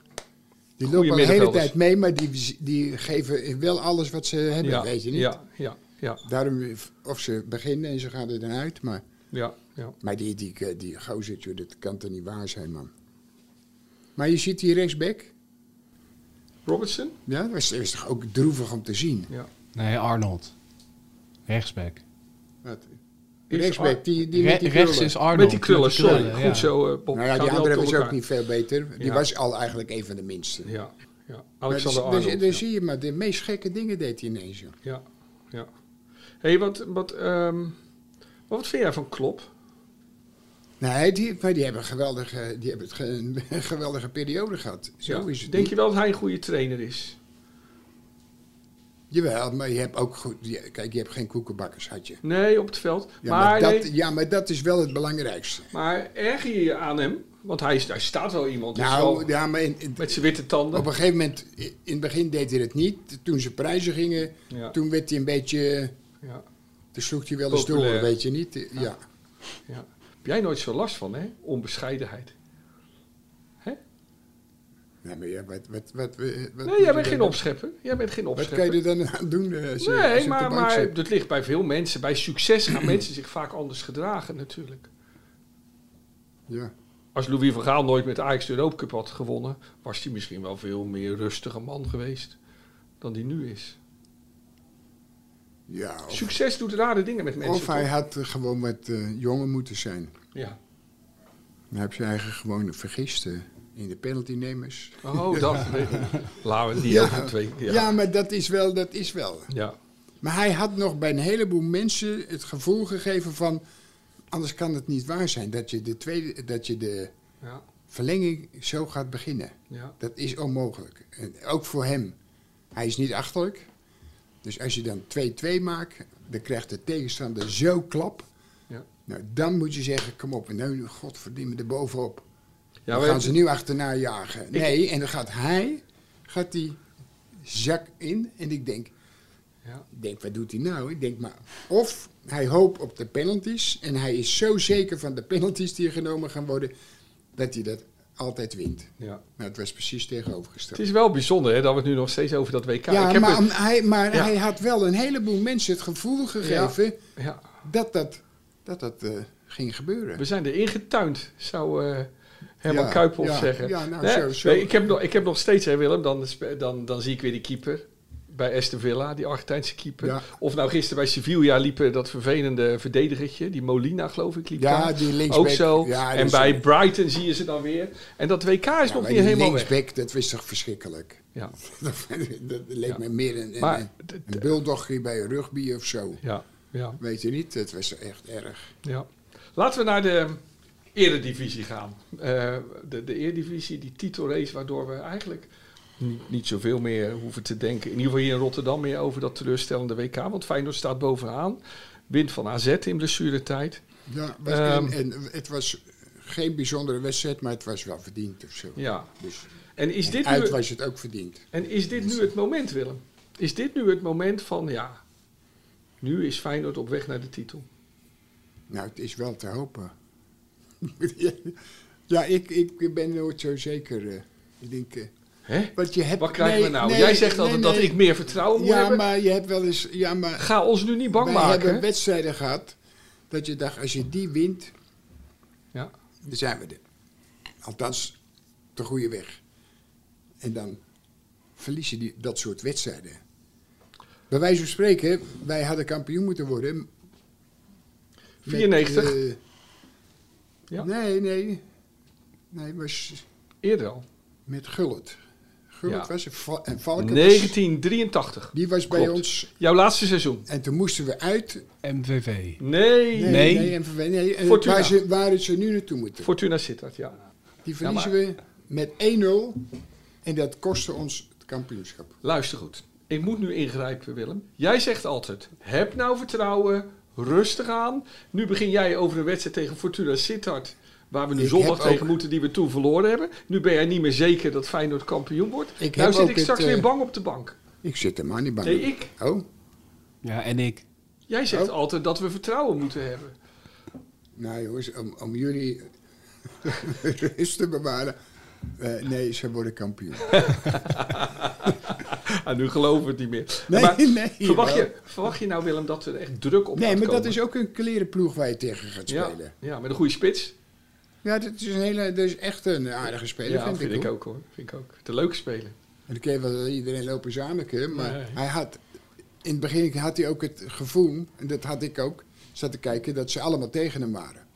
Die lopen de hele tijd mee, maar die, die geven wel alles wat ze hebben, Ja, weet je niet? ja, ja, ja, Daarom, of ze beginnen en ze gaan er dan uit, maar... ja, ja. Maar die, die, die gozertje, dat kan toch niet waar zijn, man. Maar je ziet die rechtsback, Robertson? ja, dat was, dat was toch ook droevig om te zien. Ja. Nee, Arnold. Rechtsback. Wat? Is rechtsback, Ar- die, die Re- met die rechts krullen. is Arnold. Met die krullen, sorry. ja. Goed zo, eh, Bob. Nou ja, die die andere was ook niet veel beter. Die Ja. was al eigenlijk een van de minste. Ja, ja. Maar Alexander dus- dus- Arnold. Dan ja. zie je maar, de meest gekke dingen deed hij ineens. joh. Ja, ja. hey, wat, wat, ehm, wat vind jij van Klop? Nee, die, maar die hebben, een geweldige, die hebben het ge- een geweldige periode gehad. Zo Ja. is het Denk niet. je wel dat hij een goede trainer is? Jawel, maar je hebt ook goed... kijk, je hebt geen koekenbakkers, had je. Nee, op het veld. Ja, maar, maar, dat, nee, ja, maar dat is wel het belangrijkste. maar erger je je aan hem? Want hij, is, hij staat wel iemand. wel Nou, ja, maar in- in- met zijn witte tanden. op een gegeven moment, in het begin deed hij het niet. Toen ze prijzen gingen, Ja, toen werd hij een beetje... ja, Toen sloeg hij wel eens door, weet je niet. Ja. ja. Heb jij nooit zo last van, hè? Onbescheidenheid. Nee, maar ja, wat, wat, wat, wat, wat Nee, jij bent geen opschepper. Jij bent geen Wat opschepper. kan je er dan aan doen? eh, als je- als je Nee, maar, maar zit? dat ligt bij veel mensen. Bij succes gaan mensen zich vaak anders gedragen natuurlijk. Ja. Als Louis van Gaal nooit met Ajax de Europa Cup had gewonnen, was hij misschien wel veel meer rustige man geweest dan die nu is. Ja, of, Succes doet rare dingen met mensen. of hij toch? had eh, gewoon wat eh, jonger moeten zijn. Ja. Dan heb je eigenlijk gewoon vergist in de penaltynemers. Oh, dat. Laten we die Ja. over twee. Ja. Ja. maar dat is wel, dat is wel. ja. Maar hij had nog bij een heleboel mensen het gevoel gegeven van... Anders kan het niet waar zijn dat je de, tweede, dat je de Ja. verlenging zo gaat beginnen. Ja. Dat is onmogelijk. En ook voor hem. Hij is niet achterlijk. Dus als je dan 2-2 maakt, dan krijgt de tegenstander zo klap. Ja. Nou, dan moet je zeggen, kom op, en nu, godverdimme er bovenop. Ja, gaan ze nu achterna jagen. Nee, en dan gaat hij, gaat die zak in. En ik denk, Ja. ik denk, wat doet hij nou? Ik denk, maar of hij hoopt op de penalties. En hij is zo zeker van de penalties die er genomen gaan worden, dat hij dat altijd wint. ja. Nou, het was precies tegenovergesteld. Het is wel bijzonder hè, dat we het nu nog steeds over dat WK Ja, Ik heb maar, het- hij, maar Ja. hij had wel een heleboel mensen het gevoel gegeven ja. dat dat, dat, dat eh, ging gebeuren. We zijn er ingetuind, zou eh Herman Ja, ja, zeggen. ja, nou, Nee, zo- zo. nee, ik, heb nog, ik heb nog steeds, hè Willem, dan, dan, dan zie ik weer die keeper bij Aston Villa, die Argentijnse keeper. Ja. Of nou gisteren bij Sevilla liepen dat vervelende verdedigertje, die Molina geloof ik, liep Ja, daar. die linksback. Ook zo. Ja, en dat bij Brighton zie je ze dan weer. En dat WK is Ja, nog niet die helemaal weg. linksback, dat was toch verschrikkelijk. Ja, dat, dat leek me meer een, een, maar, een, d- een bulldogje bij rugby of zo. ja, ja, Weet je niet? Het was echt erg. ja. Laten we naar de eredivisie gaan. Eh, de, de eredivisie, die titelrace waardoor we eigenlijk niet, niet zoveel meer hoeven te denken. In ieder geval hier in Rotterdam meer over dat teleurstellende WK. Want Feyenoord staat bovenaan. Wint van AZ in blessuretijd. Ja, was, Ehm. en, en het was geen bijzondere wedstrijd, maar het was wel verdiend of zo. Ja. Dus En is, en dit uit nu, was het ook verdiend. en is dit nu het moment, Willem? Is dit nu het moment van, ja, nu is Feyenoord op weg naar de titel? Nou, het is wel te hopen. ja, ik, ik ben nooit zo zeker. eh. ik denk, eh, Hè? Want je hebt, Wat krijgen nee, we nou? nee, Jij zegt altijd nee. dat ik meer vertrouwen moet Ja, hebben. maar je hebt wel eens... Ja, maar Ga ons nu niet bang wij maken. hebben hè? wedstrijden gehad dat je dacht, als je die wint, Ja. dan zijn we er. Althans, de goede weg. En dan verlies je die, dat soort wedstrijden. Bij wijze van spreken, wij hadden kampioen moeten worden. met, 94? Ja. Nee, nee. Nee, was Eerder al. met Gullit. Gullit Ja. was er, Va- en Valken was, 1983. die was bij ons. Jouw laatste seizoen. En toen moesten we uit. MVV. Nee. Nee, Nee. nee, MVV, nee eh, Fortuna. waar, ze, waar ze nu naartoe moeten. Fortuna Sittard, ja. Die verliezen we met 1-0. En dat kostte ons het kampioenschap. Luister goed. Ik moet nu ingrijpen, Willem. Jij zegt altijd, heb nou vertrouwen, rustig aan. Nu begin jij over een wedstrijd tegen Fortuna Sittard... waar we nu Ik zondag tegen ook- moeten die we toen verloren hebben. Nu ben jij niet meer zeker dat Feyenoord kampioen wordt. Ik nou zit ik straks het, eh, weer bang op de bank. Ik zit er maar niet bang. Nee, ik. Oh, Ja, en ik. Jij zegt Oh. altijd dat we vertrouwen moeten hebben. nou jongens, om, om jullie rust te bewaren. eh, nee, ze worden kampioen. Ah, nu geloven we het niet meer. Nee, maar nee. verwacht, wel. je, verwacht je nou, Willem, dat er echt druk op Nee, maar dat is ook een klerenploeg waar je tegen gaat ja, spelen. ja, met een goede spits. Ja, dat is, een hele, dat is echt een aardige speler, ja, vind, vind ik. ik hoor. ook hoor. Vind ik ook. De leuke speler. En dan kun je wel iedereen lopen zaniken, maar Nee. hij had... In het begin had hij ook het gevoel, en dat had ik ook, zat te kijken, dat ze allemaal tegen hem waren.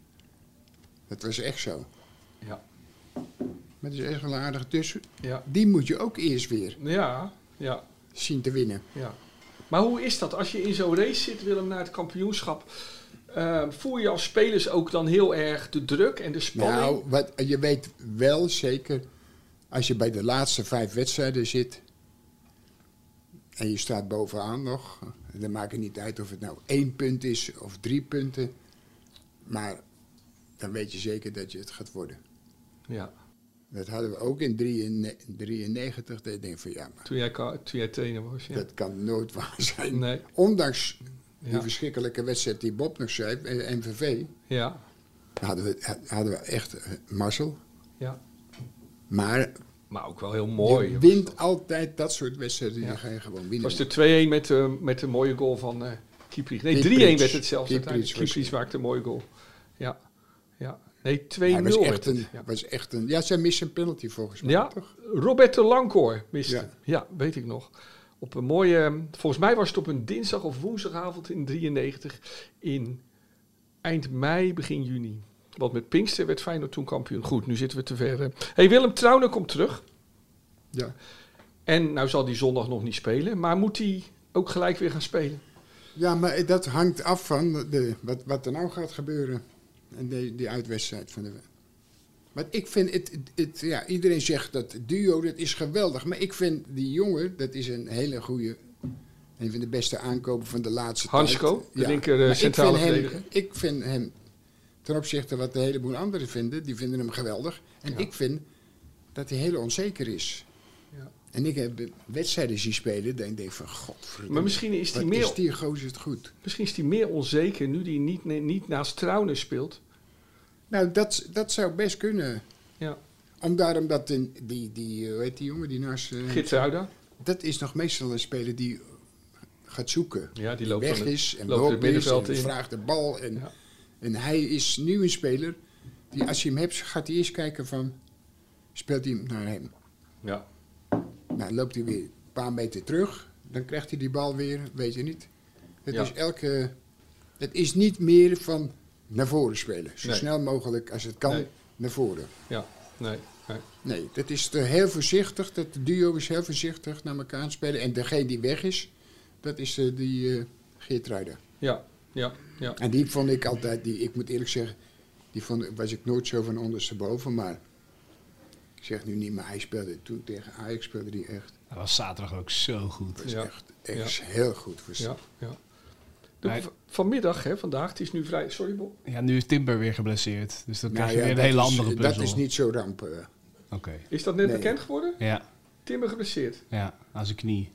Dat was echt zo. Ja. Maar het is echt wel een aardige tussen. Ja. Die moet je ook eerst weer Ja, ja, zien te winnen. ja. Maar hoe is dat als je in zo'n race zit, Willem, naar het kampioenschap? eh, voel je als spelers ook dan heel erg de druk en de spanning? Nou, wat, je weet wel zeker, als je bij de laatste vijf wedstrijden zit en je staat bovenaan nog, dan maakt het niet uit of het nou één punt is of drie punten, maar dan weet je zeker dat je het gaat worden. ja. Dat hadden we ook in 1993. Dat ik denk van ja, maar Toen, jij, toen jij trainer was. Ja. dat kan nooit waar zijn. Nee. Ondanks die Ja. verschrikkelijke wedstrijd die Bob nog zei, eh, MVV, Ja. hadden we, hadden we echt eh, mazzel. ja. Maar Maar ook wel heel mooi. je wint dat. altijd dat soort wedstrijden. Die ga je gewoon Het winnen. was de 2-1 met, de met de mooie goal van Kieprits. Nee, 3-1 Kieprits. werd het zelfs. Kieprits maakte een mooie goal. Ja. ja. Nee, 2-0 Hij was echt, een, Ja. was echt een... Ja, zij missen een penalty volgens mij, Ja, toch? Roberto Lancoor miste. Ja. Ja. weet ik nog. Op een mooie, volgens mij was het op een dinsdag of woensdagavond in 93 in eind mei, begin juni. Want met Pinkster werd Feyenoord toen kampioen. Goed, nu zitten we te ver. eh. hey, Willem Trauner komt terug. Ja. En nou zal die zondag nog niet spelen, maar moet hij ook gelijk weer gaan spelen? ja, maar dat hangt af van de, wat, wat er nou gaat gebeuren. En die, die uitwedstrijd van de... Maar ik vind het, het, het- ja, iedereen zegt dat duo, dat is geweldig. Maar ik vind die jongen, dat is een hele goede, een van de beste aankopen van de laatste Hansko, tijd. de linker, eh, Maar ik centrale vind hem- verdediger. Ik vind hem, ten opzichte wat een heleboel anderen vinden, die vinden hem geweldig. En Ja. ik vind dat hij heel onzeker is. En ik heb wedstrijden zien spelen, dan denk ik van, godverdomme. Maar misschien is hij wat meer, is die gozer het goed? misschien is hij meer onzeker nu hij niet, niet naast Trauner speelt. Nou, dat, dat zou best kunnen. Ja. Om daarom dat in, die, die, hoe heet die jongen die naast... Gitsuida. dat is nog meestal een speler die gaat zoeken. Ja, die loopt weg is en loopt het is middenveld en in. vraagt de bal. En, Ja. en hij is nu een speler die als je hem hebt, gaat hij eerst kijken van... Speelt hij hem naar hem? Ja. Nou, loopt hij weer een paar meter terug. Dan krijgt hij die bal weer, weet je niet. Het Ja. is elke... Het is niet meer van naar voren spelen. Zo Nee. snel mogelijk als het kan, Nee. naar voren. Ja, nee. nee. Nee, dat is te heel voorzichtig. Dat duo is heel voorzichtig naar elkaar aan spelen. En degene die weg is, dat is eh, die eh Geert Ruijder. Ja, ja, ja. En die vond ik altijd, die, ik moet eerlijk zeggen, die vond, was ik nooit zo van ondersteboven. Maar ik zeg nu niet, maar hij speelde toen tegen Ajax speelde die echt. Dat was zaterdag ook zo goed. was Ja. echt, echt heel goed voor ja, ja. De- vanmiddag, hè, vandaag, het is nu vrij... Sorry, Bob. Ja, nu is Timber weer geblesseerd. Dus dan Nou krijg je ja, weer een dat hele is- andere puzzel. Dat is niet zo ramp. eh. Oké. Is dat net Nee. bekend geworden? Ja, Timmer geblesseerd. ja, aan zijn knie.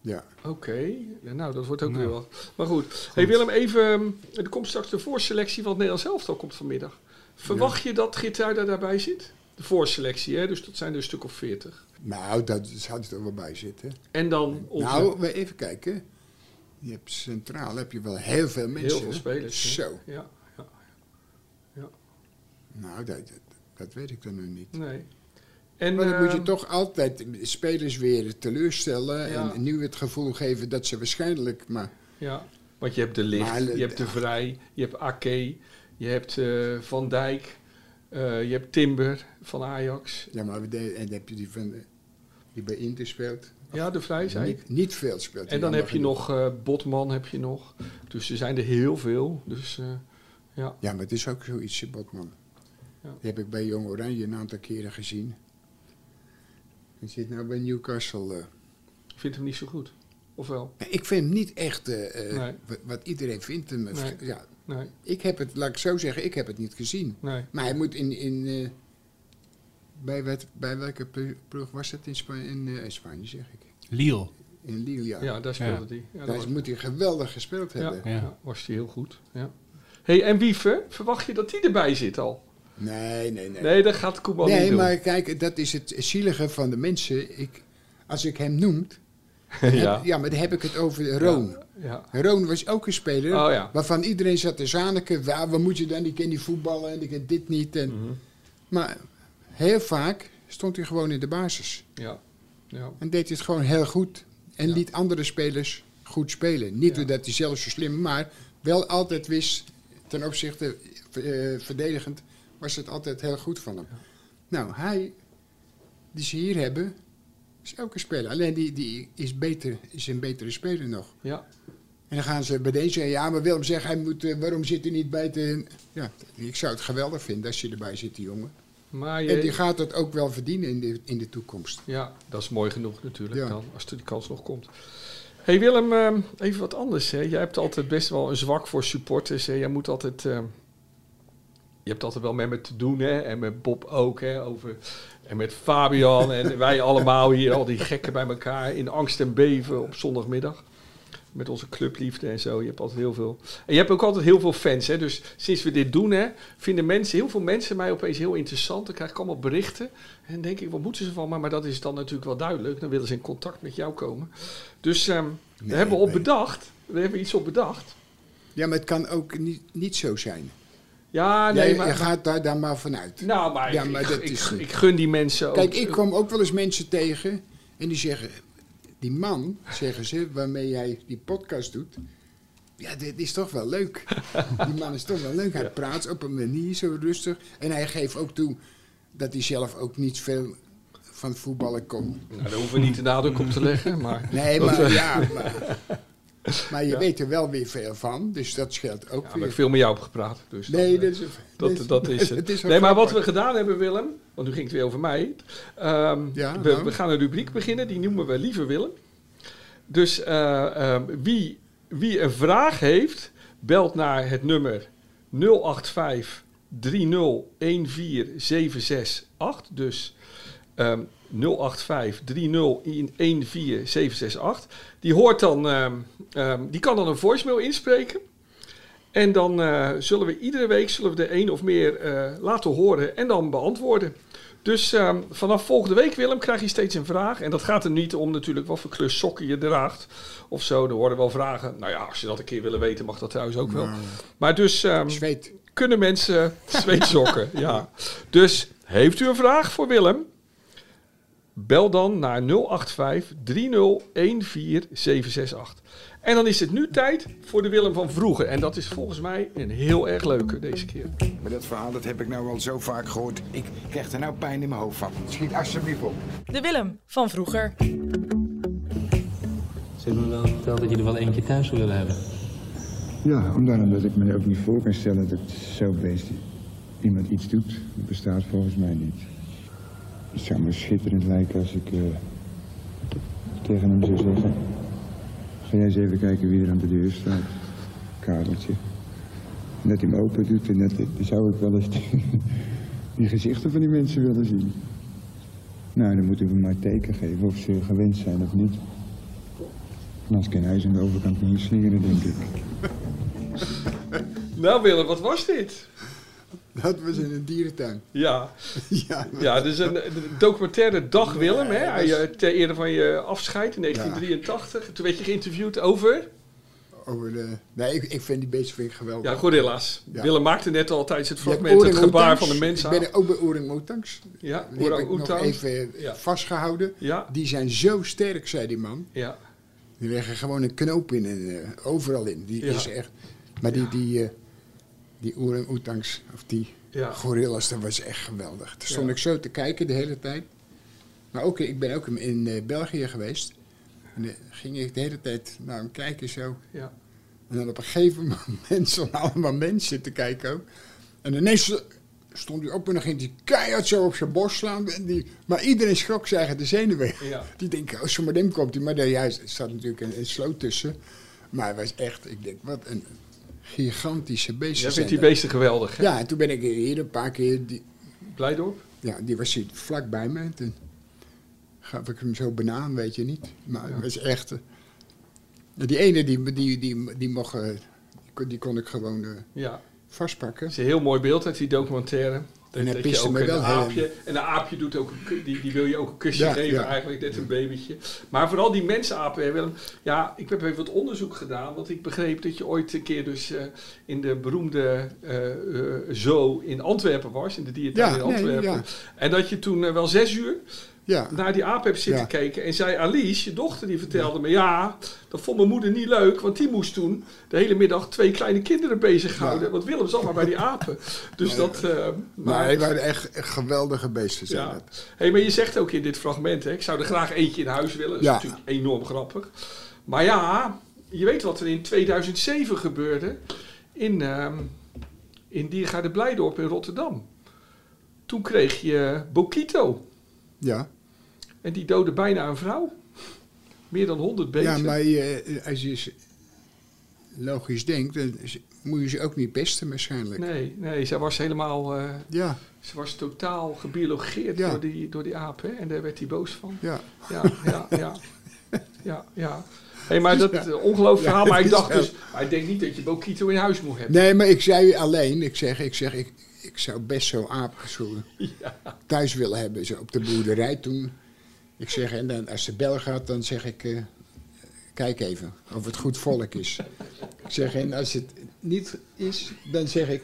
ja. Oké, ja, nou dat wordt ook Nou. weer wat. Maar goed. Hey Willem, even, ehm, er komt straks de voorselectie van het Nederlands elftal komt vanmiddag. Verwacht je dat Gitruida daarbij zit? De voorselectie, hè? dus dat zijn er een stuk of veertig. Nou, dat zou er wel bij zitten. En dan onze... Nou, we even kijken. Je hebt centraal heb je wel heel veel mensen. heel veel spelers. hè? Zo. Ja, ja. Nou, dat, dat, dat weet ik dan nog niet. Nee. En, Maar dan moet je ehm, toch altijd spelers weer teleurstellen Ja. en nu het gevoel geven dat ze waarschijnlijk, maar Ja, want je hebt de Licht, Maar, je hebt de Vrij, je hebt Ake, je hebt eh, Van Dijk, eh, je hebt Timber van Ajax. ja, maar de- en dan heb je die van de- die bij Inter speelt. Ja, de Vrij ik. Niet, niet veel speelt. En dan heb je nog eh, Botman, heb je nog. Dus er zijn er heel veel. Dus eh, ja, Ja, maar het is ook zoiets, Botman. Ja. Die heb ik bij Jong Oranje een aantal keren gezien. Hij zit nou bij Newcastle. eh. ik vind hem niet zo goed. Of wel? Ik vind hem niet echt eh, eh, Nee. wat, iedereen vindt. Hem, eh, Nee. ja, Nee, ik heb het, laat ik zo zeggen, ik heb het niet gezien. nee. Maar hij moet in. in eh, bij, wat, bij welke plo- ploeg was dat in Spanje? In, eh, in Spanje, zeg ik. Lille. In Lille, ja. Ja, daar speelde hij. Ja, Daar was- moet hij geweldig gespeeld hebben. Ja. ja, was hij heel goed. Ja. hey, en Wiever, verwacht je dat hij erbij zit al? Nee, nee, nee. Nee, dat gaat Koeman Nee, niet doen. maar kijk, dat is het zielige van de mensen. Ik, als ik hem noem, ja. heb- ja, maar dan heb ik het over Roon. Ja. Roon was ook een speler Oh ja. waarvan iedereen zat te zaniken. Waar, waar moet je dan? Die kan niet voetballen en die kan dit niet. En, Mhm. Maar heel vaak stond hij gewoon in de basis. Ja. Ja. En deed hij het gewoon heel goed. En Ja. liet andere spelers goed spelen. Niet doordat hij zelf zo slim, maar wel altijd wist ten opzichte eh, verdedigend was het altijd heel goed van hem. Nou, hij, die ze hier hebben, is een speler. Alleen die, die is, beter, is een betere speler nog. ja. En dan gaan ze bij deze, ja, maar Willem zegt, hij moet, eh, waarom zit hij niet bij de... Ja, ik zou het geweldig vinden als je erbij zit, die jongen. Maar je, En die gaat het ook wel verdienen in de, in de toekomst. Ja, dat is mooi genoeg natuurlijk Ja. dan, als er die kans nog komt. hey Willem, ehm, even wat anders. Hè. Jij hebt altijd best wel een zwak voor supporters. Hè. Jij moet altijd... ehm, je hebt altijd wel met me te doen, hè. En met Bob ook, hè. Over, en met Fabian en wij allemaal hier, al die gekken bij elkaar. In angst en beven op zondagmiddag. Met onze clubliefde en zo. Je hebt altijd heel veel... En je hebt ook altijd heel veel fans, hè. Dus sinds we dit doen, hè, vinden mensen, heel veel mensen mij opeens heel interessant. Dan krijg ik allemaal berichten. En denk ik, wat moeten ze van me? Maar dat is dan natuurlijk wel duidelijk. Dan willen ze in contact met jou komen. Dus ehm we Nee, hebben op nee. bedacht. We hebben iets op bedacht. Ja, maar het kan ook niet, niet zo zijn. Ja, nee, maar... je gaat daar dan maar vanuit. nou, maar, Ja, ik, maar dat ik, is- ik gun die mensen ook. Kijk, ik kom ook wel eens mensen tegen en die zeggen... Die man, zeggen ze, waarmee jij die podcast doet... Ja, dit is toch wel leuk. Die man is toch wel leuk. Hij praat op een manier zo rustig. En hij geeft ook toe dat hij zelf ook niet veel van voetballen kon. Nou, daar hoeven we niet de nadruk op te leggen, maar... Nee, maar eh, ja... Maar, maar je Ja. weet er wel weer veel van. Dus dat scheelt ook Ja, maar ik heb weer. veel met jou heb gepraat. Dus Nee, dat, dat is, dat, dat is het. is nee, maar wat we gedaan hebben, Willem... Want nu ging het weer over mij. Ehm, Ja, we, nou. we gaan een rubriek beginnen, die noemen we Lieve Willem. Dus eh, ehm, wie, wie een vraag heeft, belt naar het nummer 085 3014768. Dus ehm 085 3014768. Die hoort dan, ehm, ehm, die kan dan een voicemail inspreken. En dan eh, zullen we iedere week zullen we er één of meer eh, laten horen en dan beantwoorden. Dus ehm, vanaf volgende week, Willem, krijg je steeds een vraag. En dat gaat er niet om natuurlijk wat voor kleur sokken je draagt of zo. Er worden wel vragen. Nou ja, als je dat een keer willen weten, mag dat trouwens ook wel. Nou, Maar dus ehm, kunnen mensen zweetsokken, ja. Dus heeft u een vraag voor Willem? Bel dan naar 085 3014768. En dan is het nu tijd voor de Willem van vroeger. En dat is volgens mij een heel erg leuke deze keer. Maar dat verhaal dat heb ik nou al zo vaak gehoord. Ik krijg er nou pijn in mijn hoofd van. Schiet alsjeblieft op. De Willem van vroeger. Ze hebben me wel verteld dat je er wel eentje thuis zou willen hebben. Ja, omdat, omdat ik me er ook niet voor kan stellen dat zo'n beest iemand iets doet. Dat bestaat volgens mij niet. Het zou me schitterend lijken als ik eh, tegen hem zou zeggen... Ga jij eens even kijken wie er aan de deur staat. Kareltje. Dat hij hem open doet en dan zou ik wel eens die, gezichten van die mensen willen zien. Nou, dan moeten we maar teken geven of ze gewend zijn of niet. En als kan hij ze aan de overkant niet slingeren, denk ik. Nou Willem, wat was dit? Dat was in een dierentuin. Ja, Ja, ja dus een, een documentaire Dag Willem, hè? Ja, dat eh, ter ere van je afscheid in 1983. Toen werd je geïnterviewd over... over de, nee, ik, ik vind die beesten vind ik geweldig. Ja, gorilla's. Ja. Willem maakte net al tijdens het fragment het gebaar van de mens Ik ben ook bij orang-oetangs. Ja, Die heb ik nog even vastgehouden. Ja, Die zijn zo sterk, zei die man. ja, Die leggen gewoon een knoop in en eh, overal in. Die is echt. Maar die, die, eh, die orang-oetangs, of die ja. gorillas, dat was echt geweldig. Daar stond Ja. ik zo te kijken de hele tijd. Maar ook, ik ben ook in, eh, België geweest. En dan ging ik de hele tijd naar hem kijken zo. ja. En dan op een gegeven moment stonden allemaal mensen te kijken ook. En ineens stond hij op en dan ging hij keihard zo op zijn borst slaan. Die, maar iedereen schrok zich eigen de zenuwen. Ja. Die denken, oh, zo meteen komt hij. Maar nee, ja, er zat natuurlijk een, een sloot tussen. Maar hij was echt, ik denk, wat een gigantische beest. Jij zijn vindt die beesten geweldig, hè? Ja, en toen ben ik hier een paar keer, die, Blijdorp? ja, die was hier vlak bij me. En toen gaf ik hem zo banaan, weet je niet. Maar het was echt... eh, die ene, die, die, die, die mocht... eh, die kon- die kon ik gewoon eh, Ja. vastpakken. Het is een heel mooi beeld uit die documentaire. Piste je ook een wel aapje, en een aapje doet ook een, die, die wil je ook een kusje Ja, geven ja. eigenlijk, net een babytje. Maar vooral die mensenapen, hè, Willem. Ja, ik heb even wat onderzoek gedaan, want ik begreep dat je ooit een keer dus eh, in de beroemde eh, zoo in Antwerpen was, in de dierentuin Ja, in Antwerpen. ja. En dat je toen wel zes uur Ja, naar die aap hebt zitten kijken. En zei Alice, je dochter, die vertelde me... Ja, dat vond mijn moeder niet leuk. Want die moest toen de hele middag twee kleine kinderen bezighouden. Want Willem zat maar bij die apen. Dus dat... eh, maar die waren echt echt geweldige beesten. Zijn. Hey, maar je zegt ook in dit fragment... Hè, ik zou er graag eentje in huis willen. Dat is Ja. natuurlijk enorm grappig. Maar ja, je weet wat er in 2007 gebeurde... in, ehm in Diergaarde Blijdorp in Rotterdam. Toen kreeg je Bokito. Ja, En die doodde bijna een vrouw. Meer dan 100 beesten. ja maar eh, als je logisch denkt, dan moet je ze ook niet pesten waarschijnlijk. Nee, nee, zij was helemaal... eh, Ja, ze was totaal gebiologeerd Ja. door, die, door die aap, hè? En daar werd hij boos van. ja. Ja, ja, ja. Ja, ja. Hé, maar dat Ja. eh, ongelooflijk verhaal. Maar ik dacht dus... Maar ik denk niet dat je Bokito in huis moet hebben. Nee, maar ik zei alleen, ik zeg, ik, zeg, ik, ik zou best zo'n zo Ja. thuis willen hebben, zo op de boerderij toen. Ik zeg, en dan, als de bel gaat, dan zeg ik, eh, kijk even of het goed volk is. Ik zeg, en als het niet is, dan zeg ik,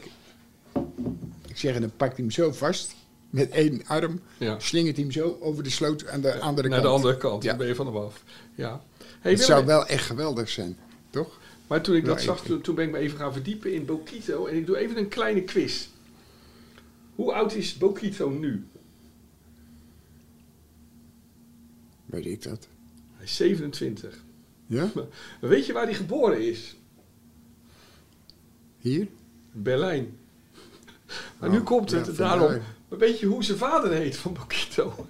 ik zeg, en dan pakt hij hem zo vast, met één arm, Ja. slingert hij hem zo over de sloot aan de andere Naar kant. de andere kant, Ja. dan ben je van hem af. Ja. Hey, Het zou wel echt geweldig zijn, toch? Maar toen ik dat zag, toen, toen ben ik me even gaan verdiepen in Bokito. En ik doe even een kleine quiz. Hoe oud is Bokito nu? Weet ik dat. Hij is 27. Ja? Maar weet je waar hij geboren is? Hier? Berlijn. Maar Oh, nu komt ja, het daarom. Maar weet je hoe zijn vader heet van Bokito?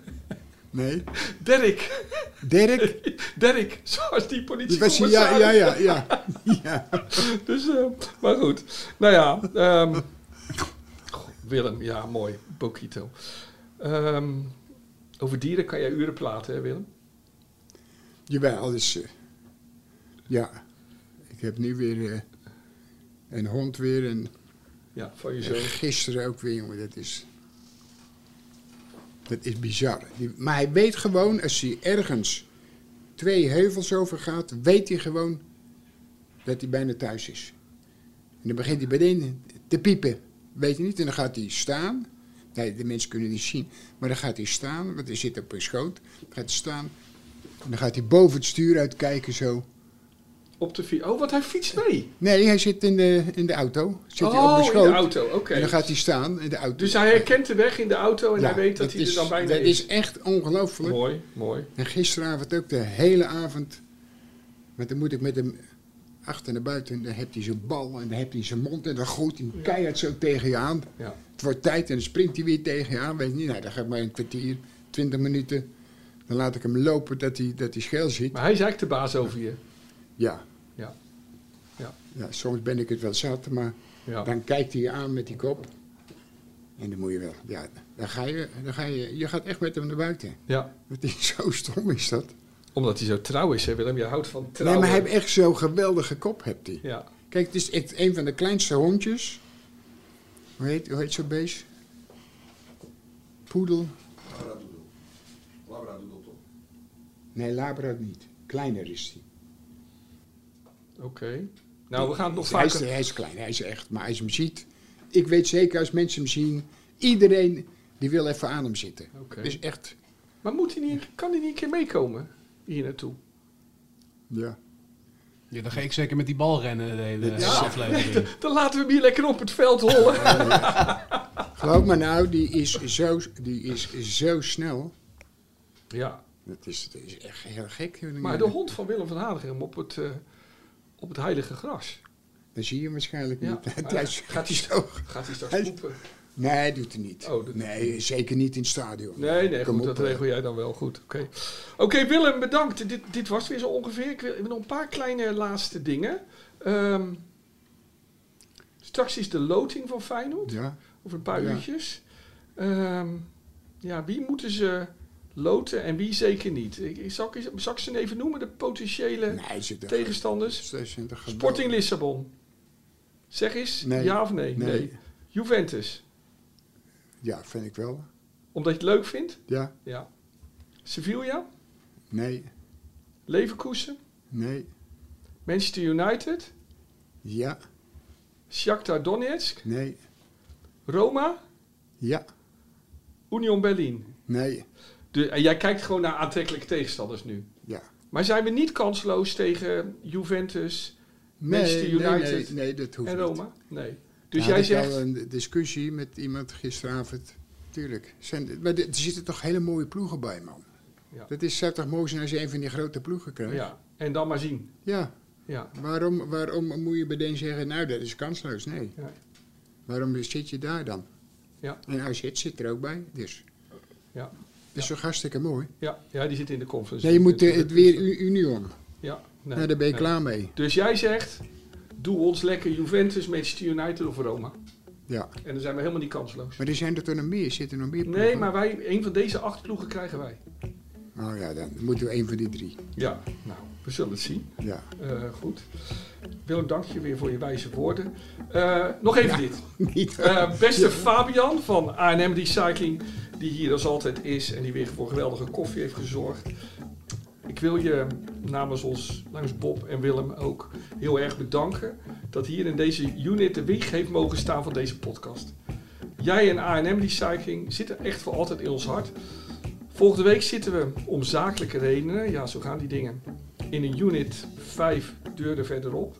Nee? Dirk. Dirk? Dirk, zoals die politiecommissaris. ja, ja, ja, ja. ja. Dus, eh, maar goed. Nou ja, ehm, goh, Willem, ja, mooi. Bokito. Ehm, over dieren kan jij uren praten, hè Willem? Jawel, dus... eh, ja. Ik heb nu weer eh, een hond weer en Ja, van je zoon. gisteren ook weer, jongen. Dat is... Dat is bizar. Die- maar hij weet gewoon, als hij ergens twee heuvels over gaat, weet hij gewoon dat hij bijna thuis is. En dan begint hij meteen te piepen. Weet je niet? En dan gaat hij staan. Nee, de mensen kunnen niet zien. Maar dan gaat hij staan, want hij zit op een schoot. Dan gaat hij staan. En dan gaat hij boven het stuur uitkijken zo. Op de fiets. Oh, wat hij fietst mee. Nee, hij zit in de, in de auto. Zit hij op oh, een in schoot. de auto, oké. En dan gaat hij staan in de auto. Dus hij herkent de weg in de auto en Ja, hij weet dat, hij is, er dan bijna Dat is. is echt ongelooflijk. Mooi, mooi. En gisteravond ook de hele avond. Want dan moet ik met hem achter naar buiten. En dan heeft hij zijn bal en dan heeft hij zijn mond. En dan gooit hij hem keihard zo tegen je aan. Ja. Het wordt tijd en dan springt hij weer tegen je aan. Weet je niet, nou, dan ga ik maar een kwartier, twintig minuten. Dan laat ik hem lopen dat hij, dat hij scheel ziet. Maar hij is eigenlijk de baas over je. Ja. Ja. Ja. ja, soms ben ik het wel zat, maar Ja. dan kijkt hij je aan met die kop. En dan moet je wel, ja, dan ga je, dan ga je, je gaat echt met hem naar buiten. ja. Dat is zo stom is dat. Omdat hij zo trouw is, hè Willem? Je houdt van trouw. Nee, maar hij heeft echt zo'n geweldige kop, hebt hij. Ja. Kijk, het is echt een van de kleinste hondjes. Hoe heet, hoe heet zo'n beest? Poedel? Nee, Labra niet. Kleiner is hij. Oké. Nou, we gaan het nog hij, is, vaker... hij is klein, hij is echt. Maar als je hem ziet... Ik weet zeker, als mensen hem zien... Iedereen die wil even aan hem zitten. Oké. Dus echt... Maar moet hij niet, kan hij niet een keer meekomen hier naartoe? Ja. Ja, dan ga ik zeker met die bal rennen de hele Ja. aflevering. Dan laten we hem hier lekker op het veld hollen. Geloof me nou, die is zo, die is zo snel. Ja, Dat is, dat is echt heel gek. maar de hond van Willem van Hanegem op het, eh, op het heilige gras. Dat zie je waarschijnlijk Ja. niet. Hij is- Gaat hij, zo. gaat hij poepen? Nee, doet hij niet. Oh, doet nee, zeker niet in het stadion. Nee, nee, Kom goed, op, dat eh. regel jij dan wel goed. Oké, Willem, bedankt. Dit, dit was weer zo ongeveer. Ik wil nog een paar kleine laatste dingen. Ehm, straks is de loting van Feyenoord. Ja. Over een paar Ja. uurtjes. Ehm, ja, wie moeten ze loten en wie zeker niet? Ik, ik, zal, ik, zal ik ze even noemen, de potentiële Nee, er- tegenstanders? Sporting Lissabon. Zeg eens, Nee. ja of nee? Nee. Juventus. Ja, vind ik wel. Omdat je het leuk vindt? Ja, Ja. Sevilla? nee, Leverkusen? nee, Manchester United? ja, Shakhtar Donetsk? nee, Roma? ja, Union Berlin? nee, De, en jij kijkt gewoon naar aantrekkelijke tegenstanders nu. ja. Maar zijn we niet kansloos tegen Juventus, Nee, Manchester United nee, nee, dat hoeft en niet. Roma? Nee. Dus Daar jij ik zegt... een discussie met iemand gisteravond. Tuurlijk. Zijn, maar er zitten toch hele mooie ploegen bij, man. Ja. Dat is, zou toch mooi zijn als je een van die grote ploegen krijgt? Ja, en dan maar zien. Ja. Ja. Waarom, waarom moet je meteen zeggen, nou, dat is kansloos? Nee. Ja. Waarom zit je daar dan? Ja. En als je het zit er ook bij, dus. Ja. Dat is toch hartstikke mooi? Ja, ja, die zit in de conference. Nee, je moet eh, het weer U- Union. Ja, nee, nou, daar ben je nee. klaar mee. Dus jij zegt, doe ons lekker Juventus, Manchester United of Roma. Ja. En dan zijn we helemaal niet kansloos. Maar er zijn er toch nog meer? Zitten er nog meer ploegen? Nee, maar wij, een van deze acht ploegen krijgen wij. Oh ja, dan moeten we een van die drie. Ja, nou, we zullen het zien. Ja. Eh, goed. Willem, dank je weer voor je wijze woorden. Eh, nog even dit. Niet Eh, beste Fabian van A&M Recycling, die hier als altijd is en die weer voor geweldige koffie heeft gezorgd. Ik wil je namens ons, namens Bob en Willem ook, heel erg bedanken dat hier in deze unit de wieg heeft mogen staan van deze podcast. Jij en A&M Recycling zitten echt voor altijd in ons hart. Volgende week zitten we om zakelijke redenen, ja zo gaan die dingen, in een unit 5 deuren verderop.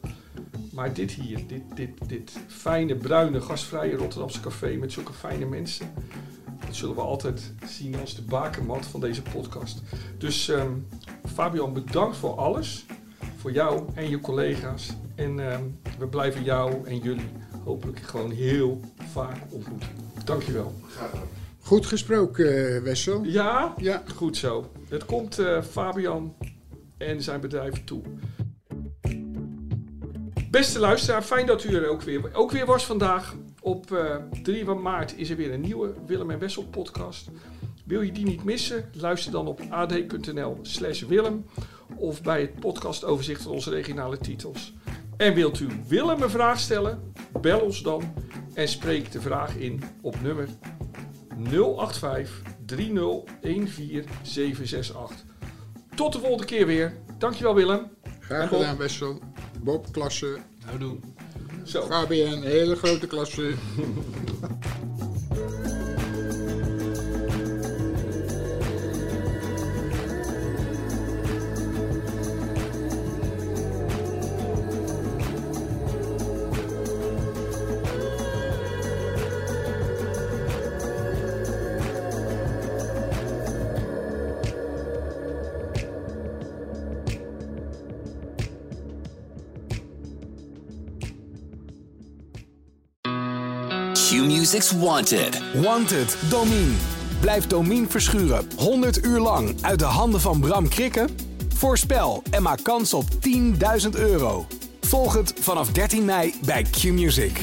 Maar dit hier, dit, dit, dit fijne, bruine, gastvrije Rotterdamse café met zulke fijne mensen, dat zullen we altijd zien als de bakermat van deze podcast. Dus ehm, Fabian, bedankt voor alles. Voor jou en je collega's. En ehm, we blijven jou en jullie hopelijk gewoon heel vaak ontmoeten. Dankjewel. Goed gesproken, eh, Wessel. Ja? Ja. Goed zo. Het komt eh, Fabian en zijn bedrijf toe. Beste luisteraar, fijn dat u er ook weer, ook weer was vandaag. Op eh 3 maart is er weer een nieuwe Willem en Wessel podcast. Wil je die niet missen? Luister dan op ad.nl slash Willem of bij het podcastoverzicht van onze regionale titels. En wilt u Willem een vraag stellen? Bel ons dan en spreek de vraag in op nummer 085 3014 768. Tot de volgende keer weer. Dankjewel Willem. Graag gedaan, Wessel. Bob, klasse. Nou doen. Zo. Fabian, hele grote klasse. Wanted. Wanted, Domine. Blijf Domine verschuren 100 uur lang uit de handen van Bram Krikken? Voorspel en maak kans op 10.000 euro. Volg het vanaf 13 mei bij Q-Music.